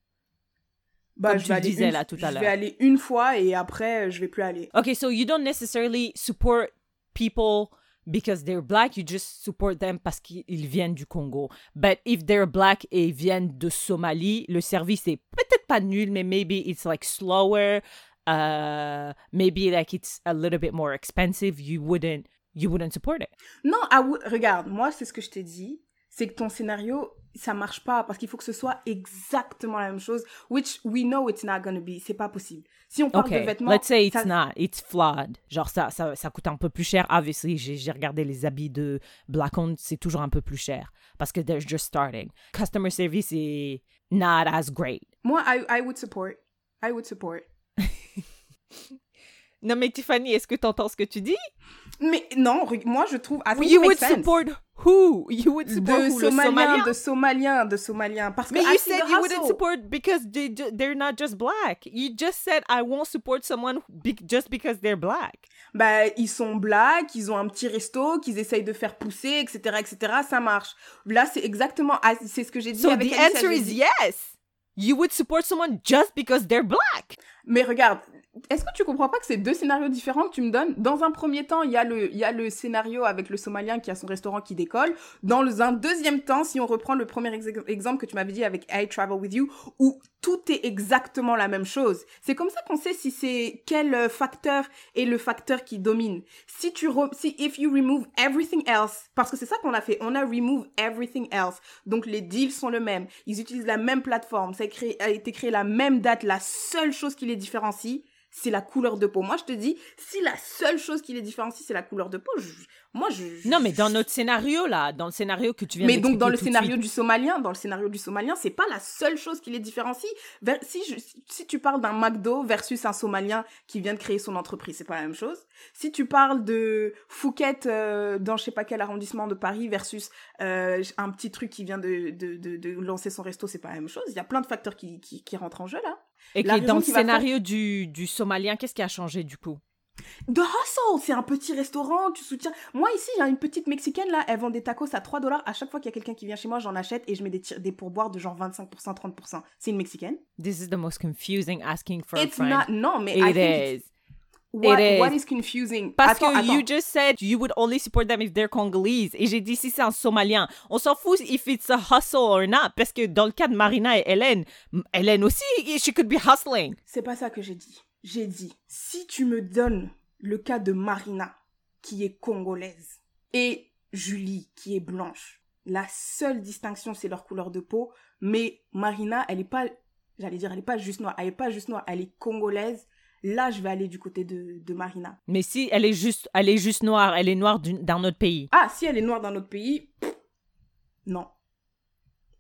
Bah, Comme je tu disais là tout à l'heure. Je vais aller une fois et après, je vais plus aller. Okay, so you don't necessarily support people because they're black, you just support them parce qu'ils viennent du Congo. But if they're black et viennent de Somalie, le service est peut-être pas nul, mais maybe it's like slower, uh, maybe like it's a little bit more expensive, you wouldn't, you wouldn't support it. Non, regarde, moi c'est ce que je t'ai dit, c'est que ton scénario, ça marche pas parce qu'il faut que ce soit exactement la même chose, which we know it's not gonna be. C'est pas possible. Si on parle de vêtements. Let's say it's not, it's flawed. Genre ça, ça, ça coûte un peu plus cher. Obviously, j'ai regardé les habits de Black On, c'est toujours un peu plus cher parce que they're just starting. Customer service est not as great. Moi, I, I would support. I would support. non mais Tiffany, est-ce que tu entends ce que tu dis? Mais non, moi je trouve. you would support who? You would support de who? Somaliens, de Somaliens, de Somaliens. Parce que you said you wouldn't support because they, they're not just black. You just said I won't support someone just because they're black. Bah, ils sont black, ils ont un petit resto qu'ils essayent de faire pousser, etc., etc. Ça marche. Là, c'est exactement, c'est ce que j'ai dit. So avec the answer is yes. You would support someone just because they're black. Mais regarde, est-ce que tu comprends pas que c'est deux scénarios différents que tu me donnes? Dans un premier temps, il y, a le, y a le scénario avec le Somalien qui a son restaurant qui décolle. Dans un deuxième temps, si on reprend le premier exemple que tu m'avais dit avec I Travel With You, où tout est exactement la même chose. C'est comme ça qu'on sait si c'est quel euh, facteur est le facteur qui domine. Si tu si if you remove everything else, parce que c'est ça qu'on a fait, on a remove everything else. Donc les deals sont le même, ils utilisent la même plateforme, ça a, a été créé la même date. La seule chose qui les différencie, c'est la couleur de peau. Moi, je te dis, si la seule chose qui les différencie, c'est la couleur de peau, moi, je, Non, mais dans notre scénario, là, dans le scénario que tu viens Mais donc, dans le scénario du Somalien, dans le scénario du Somalien, c'est pas la seule chose qui les différencie. Si, si tu parles d'un McDo versus un Somalien qui vient de créer son entreprise, c'est pas la même chose. Si tu parles de Fouquet euh, dans je sais pas quel arrondissement de Paris versus euh, un petit truc qui vient de, de, de, lancer son resto, c'est pas la même chose. Il y a plein de facteurs qui, qui, qui rentrent en jeu, là. Et dans le scénario du, du Somalien, qu'est-ce qui a changé, du coup? The Hustle, c'est un petit restaurant, tu soutiens. Moi ici, a une petite mexicaine là, elle vend des tacos à 3 dollars. À chaque fois qu'il y a quelqu'un qui vient chez moi, j'en achète et je mets des, des pourboires de genre 25%, 30%. C'est une mexicaine. This is the most confusing asking for It's a friend. not, non, mais It is. What, is. what is confusing? Parce que you just said you would only support them if they're Congolese. Et j'ai dit si c'est un Somalien. On s'en fout if it's a hustle or not. Parce que dans le cas de Marina et Hélène, Hélène aussi, she could be hustling. C'est pas ça que j'ai dit. J'ai dit, si tu me donnes le cas de Marina, qui est congolaise, et Julie, qui est blanche. La seule distinction, c'est leur couleur de peau, mais Marina, elle est pas, j'allais dire, elle est pas juste noire, elle est pas juste noire, elle est congolaise. Là, je vais aller du côté de, de Marina. Mais si elle est juste, elle est juste noire, elle est noire d'un autre pays. Ah, si elle est noire d'un autre pays, non.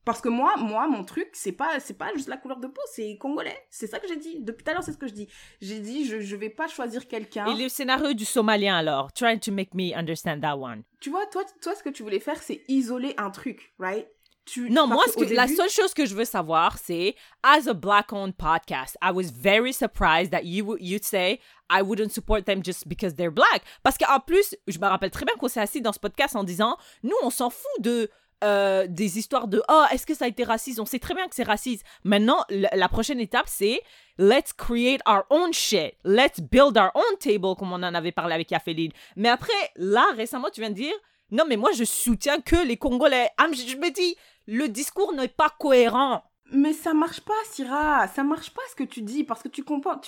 Parce que moi, moi, mon truc, c'est pas, c'est pas juste la couleur de peau, c'est congolais. C'est ça que j'ai dit. Depuis tout à l'heure, c'est ce que je dis. J'ai dit, je, je vais pas choisir quelqu'un. Et le scénario du Somalien, alors? Trying to make me understand that one. Tu vois, toi, toi, ce que tu voulais faire, c'est isoler un truc, right? Tu, non, moi, ce que, la seule chose que je veux savoir, c'est, as a black-owned podcast, I was very surprised that you you'd say I wouldn't support them just because they're black. Parce qu'en plus, je me rappelle très bien qu'on s'est assis dans ce podcast en disant, nous, on s'en fout de euh, des histoires de oh est-ce que ça a été raciste? On sait très bien que c'est raciste. Maintenant la, la prochaine étape c'est let's create our own shit. Let's build our own table comme on en avait parlé avec Yafeline mais après là récemment tu viens de dire non mais moi je soutiens que les Congolais. Ah, je je me dis le discours n'est pas cohérent Mais ça marche pas, Syrah. Ça marche pas ce que tu dis parce que tu compares,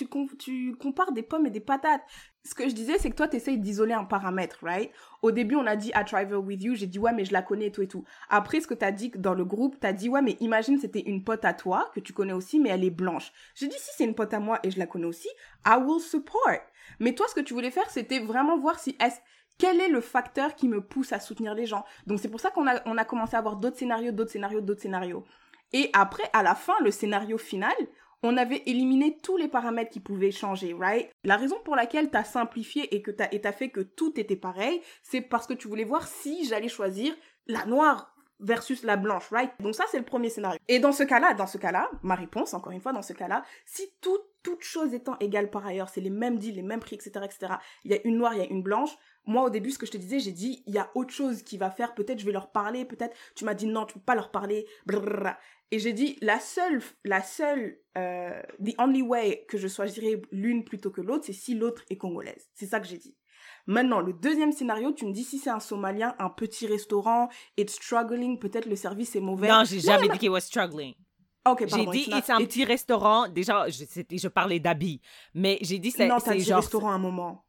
des pommes et des patates. Ce que je disais, c'est que toi, tu essayes d'isoler un paramètre, right? Au début, on a dit I travel with you. J'ai dit ouais, mais je la connais et tout et tout. Après, ce que tu as dit dans le groupe, tu as dit ouais, mais imagine c'était une pote à toi que tu connais aussi, mais elle est blanche. J'ai dit si c'est une pote à moi et je la connais aussi, I will support. Mais toi, ce que tu voulais faire, c'était vraiment voir si est quel est le facteur qui me pousse à soutenir les gens? Donc c'est pour ça qu'on a, on a commencé à avoir d'autres scénarios, d'autres scénarios, d'autres scénarios. Et après, à la fin, le scénario final, on avait éliminé tous les paramètres qui pouvaient changer, right? La raison pour laquelle tu as simplifié et que tu as, fait que tout était pareil, c'est parce que tu voulais voir si j'allais choisir la noire versus la blanche, right? Donc ça, c'est le premier scénario. Et dans ce cas-là, dans ce cas-là, ma réponse, encore une fois, dans ce cas-là, si tout, toute chose étant égale par ailleurs, c'est les mêmes deals, les mêmes prix, etc., etc., il y a une noire, il y a une blanche, moi, au début, ce que je te disais, j'ai dit, il y a autre chose qui va faire, peut-être je vais leur parler, peut-être tu m'as dit non, tu peux pas leur parler, blablabla. Et j'ai dit, la seule, la seule, euh, the only way que je choisirais l'une plutôt que l'autre, c'est si l'autre est congolaise. C'est ça que j'ai dit. Maintenant, le deuxième scénario, tu me dis si c'est un Somalien, un petit restaurant, it's struggling, peut-être le service est mauvais. non j'ai jamais dit qu'il was struggling Ok, j'ai dit c'est un petit restaurant déjà je, parlais d'habits mais j'ai dit c'est Non, t'as dit genre restaurant à un moment.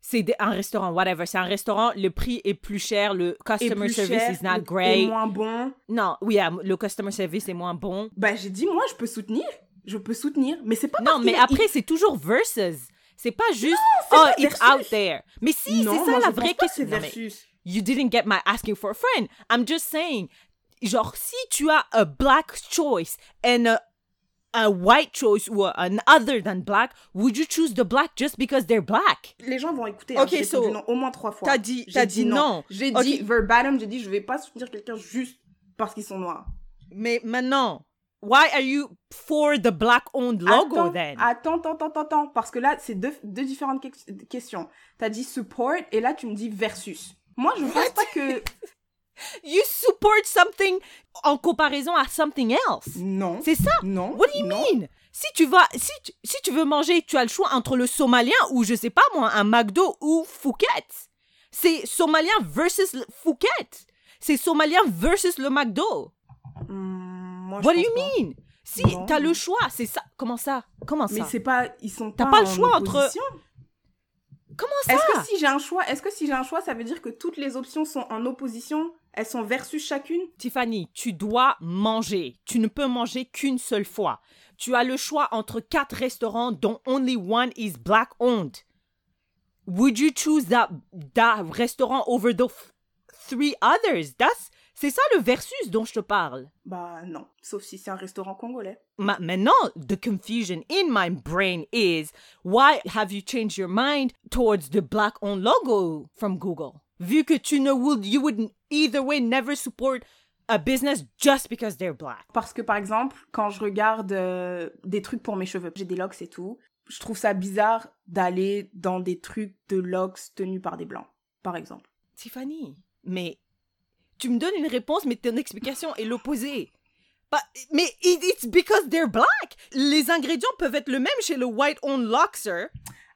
c'est un restaurant, whatever. C'est un restaurant, le prix est plus cher, le customer service cher, is not great. moins bon. Non, oui, ah, le customer service est moins bon. Bah, j'ai dit, moi, je peux soutenir. Je peux soutenir. Mais c'est pas Non, mais après, c'est toujours versus. C'est pas juste, oh, pas it's versus. out there. Mais si, c'est ça moi, la vraie que question. mais versus. you didn't get my asking for a friend. I'm just saying, genre, si tu as a black choice and a, a white choice or an other than black, would you choose the black just because they're black? Les gens vont écouter. Ok, hein, so, non au moins trois fois. t'as dit- t'as dit non. J'ai dit verbatim, j'ai dit je vais pas soutenir quelqu'un juste parce qu'ils sont noirs. Mais maintenant, why are you for the black-owned logo attends, then? Attends, attends, attends, attends, parce que là c'est deux, deux différentes que- questions. T'as dit support et là tu me dis versus. Moi je pense pas que You support something en comparaison à something else. non. C'est ça? Non. What do you non. mean? Si tu vas, si tu, si tu veux manger, tu as le choix entre le somalien ou je sais pas moi, un McDo ou Phuket. C'est somalien versus Phuket. C'est somalien versus le McDo. Hmm, moi, What do you pas. mean? Si t'as le choix, c'est ça. Comment ça? Comment ça? Mais c'est pas, ils sont T'as pas, pas le choix entre-. Comment ça? Est-ce que si j'ai un choix, est-ce que si j'ai un choix, ça veut dire que toutes les options sont en opposition? Elles sont versus chacune? Tiffany, tu dois manger. Tu ne peux manger qu'une seule fois. Tu as le choix entre quatre restaurants dont only one is black owned. Would you choose that, that restaurant over the three others? That's, c'est ça le versus dont je te parle. Bah non, sauf si c'est un restaurant congolais. Ma- maintenant, the confusion in my brain is why have you changed your mind towards the black owned logo from Google? Vu que tu ne would, you would either way never support a business just because they're black. Parce que par exemple, quand je regarde euh, des trucs pour mes cheveux, j'ai des locks et tout, je trouve ça bizarre d'aller dans des trucs de locks tenus par des blancs, par exemple. Tiffany, mais tu me donnes une réponse, mais ton explication est l'opposé. Mais it- it's because they're black. Les ingrédients peuvent être le même chez le white-owned Luxor,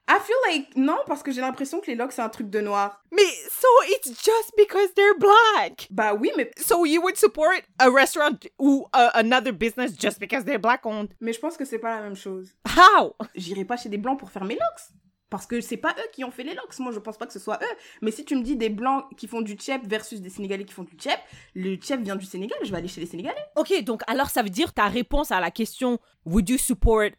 I feel like non parce que j'ai l'impression que les locks c'est un truc de noir. mais so it's just because they're black. Bah oui, mais So you would support a restaurant ou uh, another business just because they're black-owned? mais je pense que c'est pas la même chose. How? J'irai pas chez des blancs pour faire mes locks. Parce que c'est pas eux qui ont fait les locks. Moi, je pense pas que ce soit eux. Mais si tu me dis des blancs qui font du tchep versus des sénégalais qui font du tchep, le tchep vient du Sénégal, je vais aller chez les sénégalais. Ok, donc alors ça veut dire ta réponse à la question Would you support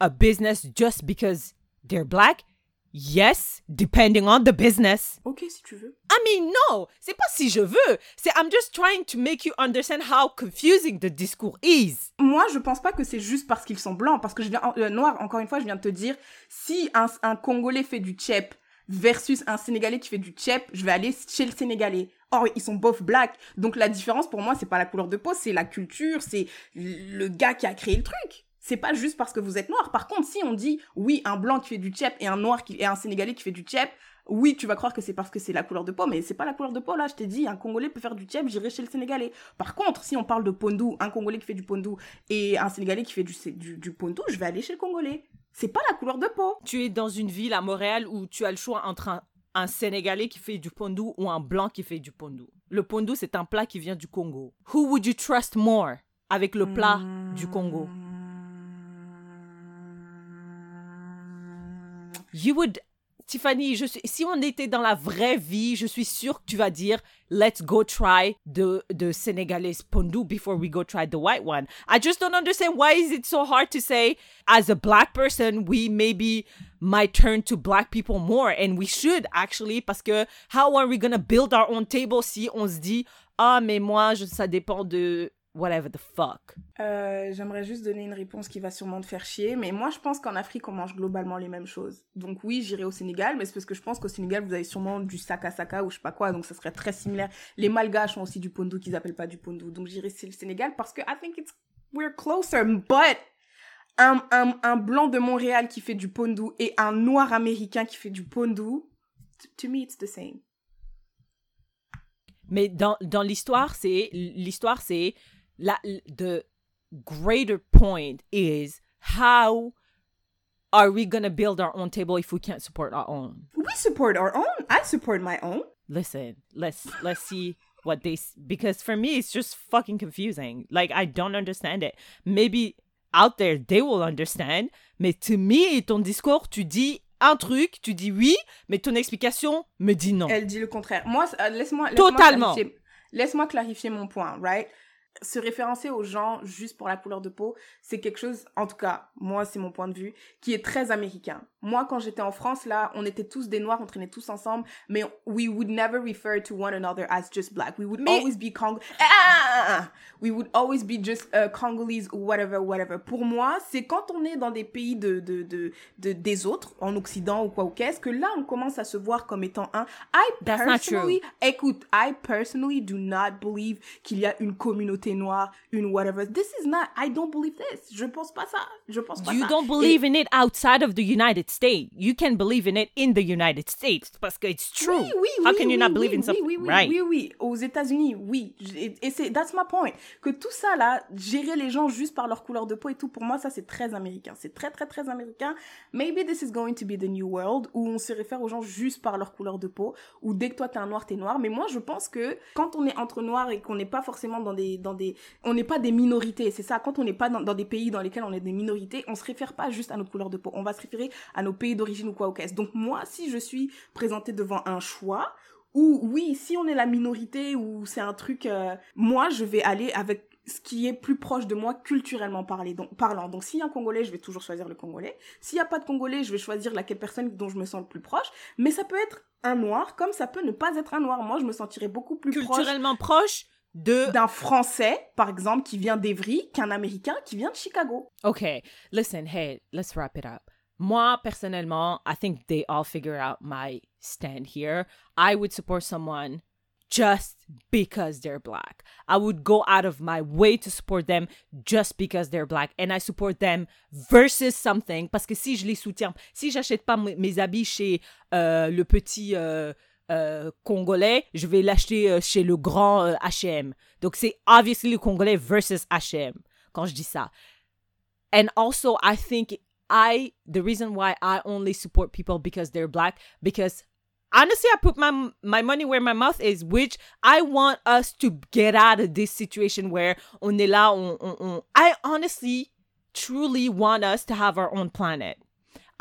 a business just because they're black? Yes, depending on the business. Ok, si tu veux. I mean, no, c'est pas si je veux. C'est I'm just trying to make you understand how confusing the discours is. Moi, je pense pas que c'est juste parce qu'ils sont blancs. Parce que je viens, euh, noir, encore une fois, je viens de te dire, si un, un Congolais fait du tchep versus un Sénégalais qui fait du tchep, je vais aller chez le Sénégalais. Or, ils sont both black. Donc, la différence pour moi, c'est pas la couleur de peau, c'est la culture, c'est le gars qui a créé le truc. C'est pas juste parce que vous êtes noir. Par contre, si on dit oui, un blanc qui fait du tchèp et un noir qui et un sénégalais qui fait du tchèp, oui, tu vas croire que c'est parce que c'est la couleur de peau, mais c'est pas la couleur de peau là. Je t'ai dit, un Congolais peut faire du tchèp, j'irai chez le Sénégalais. Par contre, si on parle de pondou, un Congolais qui fait du pondou et un Sénégalais qui fait du du, je vais aller chez le Congolais. C'est pas la couleur de peau. Tu es dans une ville à Montréal où tu as le choix entre un, un Sénégalais qui fait du pondou ou un blanc qui fait du pondou. Le pondou, c'est un plat qui vient du Congo. Who would you trust more avec le plat du Congo? You would Tiffany, je suis, si on était dans la vraie vie, je suis sûre que tu vas dire let's go try the the Senegalese pondu before we go try the white one. I just don't understand why is it so hard to say as a black person we maybe might turn to black people more and we should actually parce que how are we gonna build our own table si on se dit ah mais moi je, ça dépend de whatever the fuck. Euh, J'aimerais juste donner une réponse qui va sûrement te faire chier, mais moi je pense qu'en Afrique on mange globalement les mêmes choses. Donc oui, j'irai au Sénégal, mais c'est parce que je pense qu'au Sénégal vous avez sûrement du saka saka ou je sais pas quoi, donc ça serait très similaire. Les Malgaches ont aussi du pondou qu'ils appellent pas du pondou, donc j'irai au Sénégal parce que I think it's we're closer, but un, un, un blanc de Montréal qui fait du pondou et un noir américain qui fait du pondou, to me it's the same. Mais dans, dans l'histoire, c'est l'histoire c'est la, the greater point is how are we going to build our own table if we can't support our own? We support our own. I support my own. Listen, let's let's see what they because for me it's just fucking confusing. Like I don't understand it. Maybe out there they will understand, mais to me ton discours tu dis un truc, tu dis oui, mais ton explication me dit non. Elle dit le contraire. Moi, euh, laisse-moi Totalement. Laisse-moi clarifier mon point, right? Se référencer aux gens juste pour la couleur de peau, c'est quelque chose, en tout cas, moi, c'est mon point de vue, qui est très américain. Moi, quand j'étais en France, là, on était tous des noirs, on traînait tous ensemble, mais we would never refer to one another as just black. We would always be Cong... Ah, ah, ah, we would always be just uh, Congolese ou whatever, whatever. Pour moi, c'est quand on est dans des pays de, de, de, de des autres, en Occident ou quoi ou qu'est-ce, que là, on commence à se voir comme étant un. I personally, écoute, I personally do not believe qu'il y a une communauté noire, une whatever. This is not, I don't believe this. Je pense pas ça. Je pense pas you ça. You don't believe in it outside of the United States. You can believe in it in the United States parce que it's true. Oui, oui, How oui, can oui, you not believe oui, in something? Oui, oui, right. oui, oui, aux États-Unis, oui. Et c'est, that's my point. Que tout ça là, gérer les gens juste par leur couleur de peau et tout, pour moi, ça c'est très américain. C'est très, très, très américain. Maybe this is going to be the new world où on se réfère aux gens juste par leur couleur de peau, ou dès que toi t'es un noir, t'es noir. Mais moi, je pense que quand on est entre noirs et qu'on n'est pas forcément dans des, dans des, on n'est pas des minorités, c'est ça. Quand on n'est pas dans, dans, des pays dans lesquels on est des minorités, on se réfère pas juste à notre couleur de peau. On va se référer à nos pays d'origine ou quoi ou qu'est-ce. Donc moi, si je suis présentée devant un choix, ou oui, si on est la minorité ou c'est un truc, euh, moi je vais aller avec ce qui est plus proche de moi culturellement parler, donc, parlant. Donc s'il y a un Congolais, je vais toujours choisir le Congolais. S'il n'y a pas de Congolais, je vais choisir laquelle personne dont je me sens le plus proche. Mais ça peut être un noir, comme ça peut ne pas être un noir. Moi, je me sentirais beaucoup plus culturellement proche, de d'un français par exemple qui vient d'Evry qu'un américain qui vient de Chicago. Okay, listen, hey, let's wrap it up. Moi, personnellement, I think they all figure out my stand here. I would support someone just because they're black. I would go out of my way to support them just because they're black. And I support them versus something. Parce que si je les soutiens, si j'achète pas mes habits chez euh, le petit euh, euh, congolais, je vais l'acheter euh, chez le grand euh, H&M. Donc c'est obviously le congolais versus H&M quand je dis ça. And also I think I the reason why I only support people because they're black because honestly I put my my money where my mouth is which I want us to get out of this situation where on est là on, on, on I honestly truly want us to have our own planet.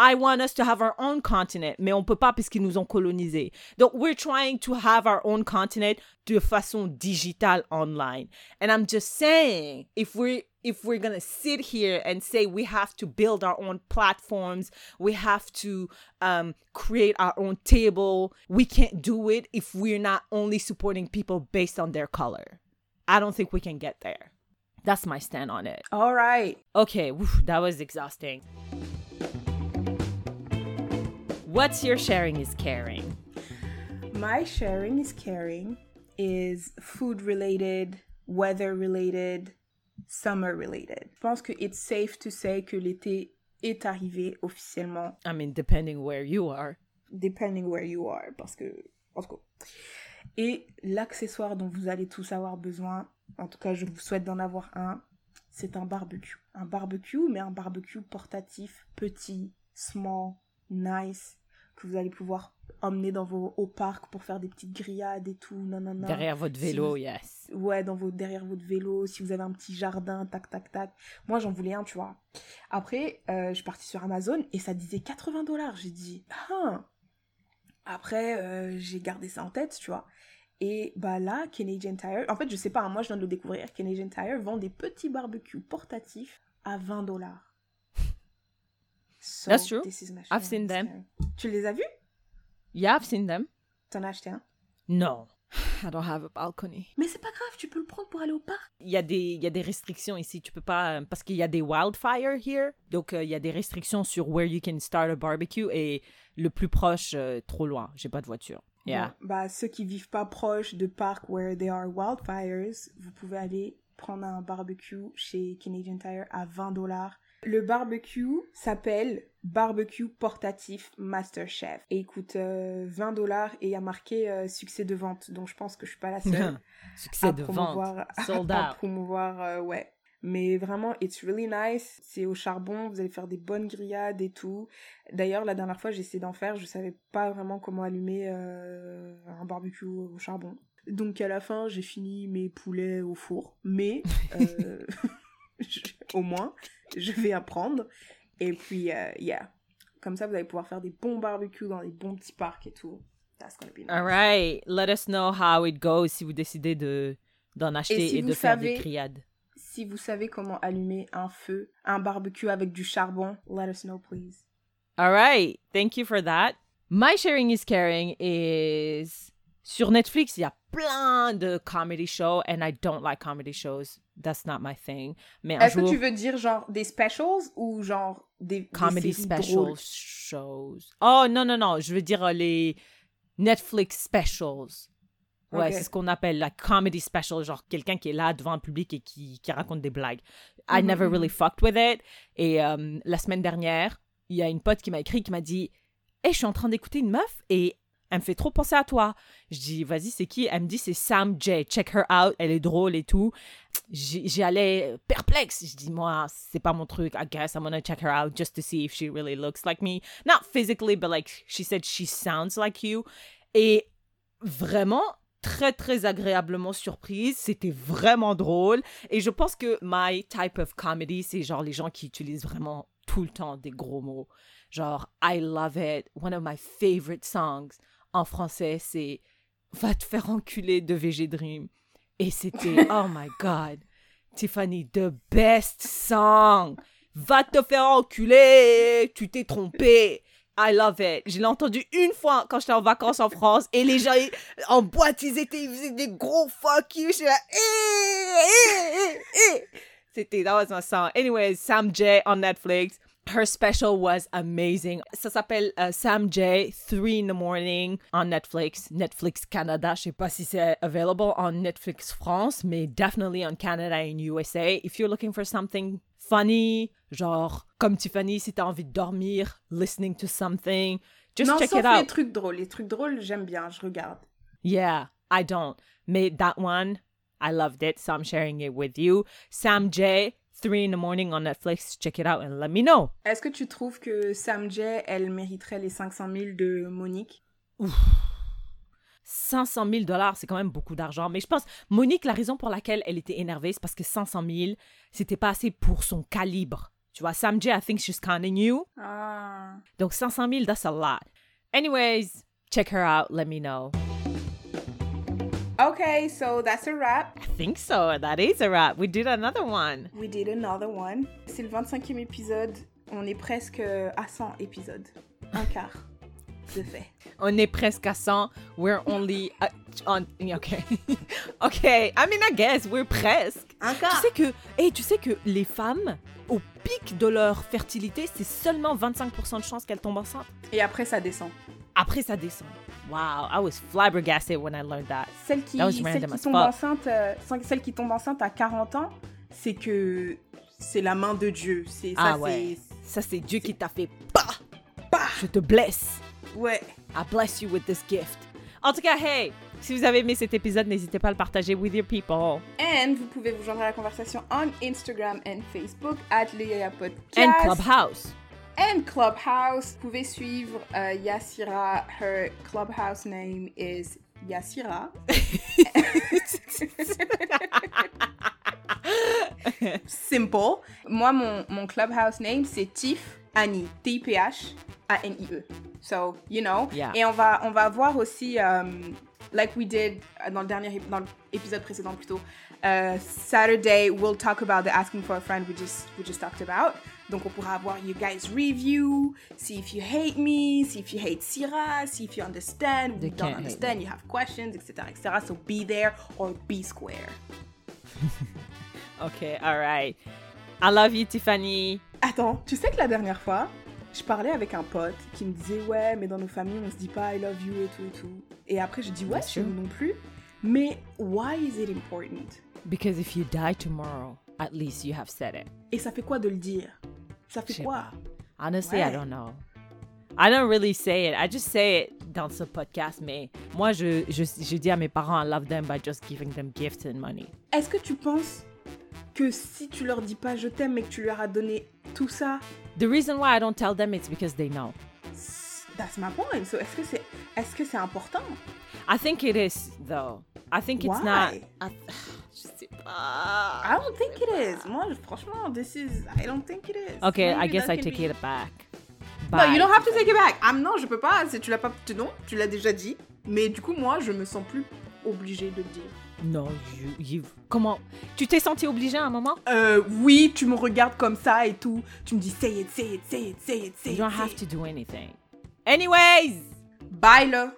I want us to have our own continent, mais on peut pas puisqu'ils nous ont colonisés. Donc, we're trying to have our own continent de façon digitale online. And I'm just saying, if we're if we're gonna sit here and say we have to build our own platforms, we have to um, create our own table, we can't do it if we're not only supporting people based on their color. I don't think we can get there. That's my stand on it. All right. Okay, that was exhausting. What's your sharing is caring? My sharing is caring is food related, weather related, summer related. Je pense que it's safe to say que l'été est arrivé officiellement. I mean, depending where you are. Depending where you are, parce que, en tout cas. Et l'accessoire dont vous allez tous avoir besoin, en tout cas, je vous souhaite d'en avoir un, c'est un barbecue. Un barbecue, mais un barbecue portatif, petit, small, nice, que vous allez pouvoir emmener dans vos, au parc pour faire des petites grillades et tout. Non. Derrière votre Si vélo, vous- yes. Ouais, dans vos, derrière votre vélo, si vous avez un petit jardin, tac, tac, tac. Moi, j'en voulais un, tu vois. Après, euh, je suis partie sur Amazon et ça disait 80 dollars. J'ai dit, ah. Après, euh, j'ai gardé ça en tête, tu vois. Et bah là, Canadian Tire, en fait, je sais pas, hein, moi je viens de le découvrir. Canadian Tire vend des petits barbecues portatifs à 20 dollars. So, That's true. this is my I've seen them. Tu les as vus? Yeah, I've seen them. T'en as acheté un? No. I don't have a balcony. Mais c'est pas grave, tu peux le prendre pour aller au parc. Il y, a des, il y a des restrictions ici. Tu peux pas. euh, Parce qu'il y a des wildfires here. Donc, euh, il y a des restrictions sur where you can start a barbecue. Et le plus proche, euh, trop loin. J'ai pas de voiture. Yeah. Bon, bah, ceux qui vivent pas proche de parcs where there are wildfires, vous pouvez aller prendre un barbecue chez Canadian Tire à 20 dollars. Le barbecue s'appelle Barbecue Portatif Master Chef et il coûte euh, 20 dollars et il y a marqué euh, succès de vente. Donc je pense que je suis pas la seule Succès à de promouvoir, vente. À out. promouvoir, euh, ouais. Mais vraiment, it's really nice. C'est au charbon, vous allez faire des bonnes grillades et tout. D'ailleurs, la dernière fois, j'ai essayé d'en faire, je savais pas vraiment comment allumer euh, un barbecue au charbon. Donc à la fin, j'ai fini mes poulets au four. Mais, je- au moins, je vais apprendre. Et puis, euh, yeah. Comme ça, vous allez pouvoir faire des bons barbecues dans des bons petits parcs et tout. That's gonna be nice. All right. Let us know how it goes si vous décidez de d'en acheter et, si de faire des criades. Si vous savez comment allumer un feu, un barbecue avec du charbon, let us know, please. All right. Thank you for that. My sharing is caring is sur Netflix, il y a plein de comedy shows and I don't like comedy shows. That's not my thing. Mais Est-ce que jour, tu veux dire genre des specials ou genre des, des comedy séries special drôles? shows. Oh non non non, je veux dire euh, les Netflix specials. Ouais, c'est ce qu'on appelle la comedy special, genre quelqu'un qui est là devant un public et qui, qui raconte des blagues. I Mhm, never mhm. really fucked with it. Et euh, la semaine dernière, il y a une pote qui m'a écrit qui m'a dit Hey, je suis en train d'écouter une meuf et elle me fait trop penser à toi. Je dis Vas-y, c'est qui? Elle me dit C'est Sam J. Check her out, elle est drôle et tout. J'y allais perplexe. Je dis Moi, c'est pas mon truc. I guess I'm gonna check her out just to see if she really looks like me. Not physically, but like she said she sounds like you. Et vraiment très très agréablement surprise, c'était vraiment drôle et je pense que my type of comedy c'est genre les gens qui utilisent vraiment tout le temps des gros mots. Genre I love it, one of my favorite songs en français c'est va te faire enculer de VG Dream et c'était oh my god. Tiffany the best song. Va te faire enculer, tu t'es trompé. I love it. Je l'ai entendu une fois quand j'étais en vacances en France et les gens ils- en boîte, ils étaient, ils faisaient des gros fuck you. J'étais là, eh, eh, eh, eh. C'était, that was my song. Anyways, Sam J on Netflix. Her special was amazing. Ça s'appelle euh, Sam J, 3 in the morning on Netflix. Netflix Canada. Je sais pas si c'est available on Netflix France, mais definitely on Canada and USA. If you're looking for something funny, genre comme Tiffany, si t'as envie de dormir, listening to something, just non, check sauf it out. les trucs drôles. Les trucs drôles, j'aime bien, je regarde. Yeah, I don't. Mais that one, I loved it, so I'm sharing it with you. Sam J, 3 in the morning on Netflix. Check it out and let me know. Est-ce que tu trouves que Sam J, elle mériterait les 500 000 de Monique? 500 000 dollars, c'est quand même beaucoup d'argent. Mais je pense, Monique, la raison pour laquelle elle était énervée, c'est parce que 500 000, c'était pas assez pour son calibre. Tu vois, Sam J, I think she's counting you. Ah. Donc 500 000, that's a lot. Anyways, check her out, let me know. Okay, so that's a wrap. I think so. That is a wrap. We did another one. We did another one. C'est le 25e épisode. On est presque à 100 épisodes. Un quart de fait. On est presque à 100. We're only at- on. Okay. okay. I mean, I guess we're presque. Un Tu quart sais que, hey, tu sais que les femmes, au pic de leur fertilité, c'est seulement 25% de chance qu'elles tombent enceintes. Et après, ça descend. Après, ça descend. Wow, I was flabbergasted when I learned that. Celle qui, That was celle random qui tombe enceinte, euh, celle qui tombe enceinte à 40 ans, c'est que c'est la main de Dieu. C'est Ah ça, ouais. c'est Ça, c'est Dieu qui t'a fait pas. bah Je te blesse. ouais. I bless you with this gift. En tout cas, hey, si vous avez aimé cet épisode, n'hésitez pas à le partager with your people. And vous pouvez vous joindre à la conversation on Instagram and Facebook at le Podcast. And Clubhouse. And Clubhouse. Vous pouvez suivre euh, Yassira. Her Clubhouse name is Yassira. Simple. Moi, mon, mon Clubhouse name, c'est Tiff Annie. T-I-P-H A-N-I-E. So, you know. Yeah. Et on va, on va voir aussi, um, like we did dans le dernier dans l'épisode précédent plutôt. euh, Saturday, we'll talk about the asking for a friend we just, we just talked about. Donc, on pourra avoir you guys review, see if you hate me, see if you hate Syrah, see if you understand, They you don't understand, you have questions, etc., etc. So be there or be square. Ok, alright. I love you, Tiffany. Attends, tu sais que la dernière fois, je parlais avec un pote qui me disait ouais, mais dans nos familles on se dit pas I love you et tout et tout. Et après je dis ouais, chez nous non plus. Mais why is it important? Because if you die tomorrow, at least you have said it. Et ça fait quoi de le dire? Ça fait quoi? Honestly, I Ouais. don't know. I don't really say it. I just say it dans ce podcast, mais moi, je, je, je dis à mes parents, I love them by just giving them gifts and money. Est-ce que tu penses que si tu leur dis pas je t'aime mais que tu leur as donné tout ça, The reason why I don't tell them is because they know. that's my point. So est-ce que c'est est-ce que c'est important? I think it is, though. I think it's not. Why? I, je sais pas. I don't think it is. Moi, franchement, this is I don't think it is. Okay, I Maybe guess that I take be- it back. No, Bye, you don't have to take it back. Ah non, je peux pas. Tu l'as pas. Non, tu l'as déjà dit. Mais du coup, moi, je me sens plus obligée de le dire. Non, you, you- Comment Tu t'es senti obligé à un moment? Euh, oui, tu me regardes comme ça et tout. Tu me dis say it, say it, say it, say it, say You it. don't say have to do anything. Anyways! Bye là.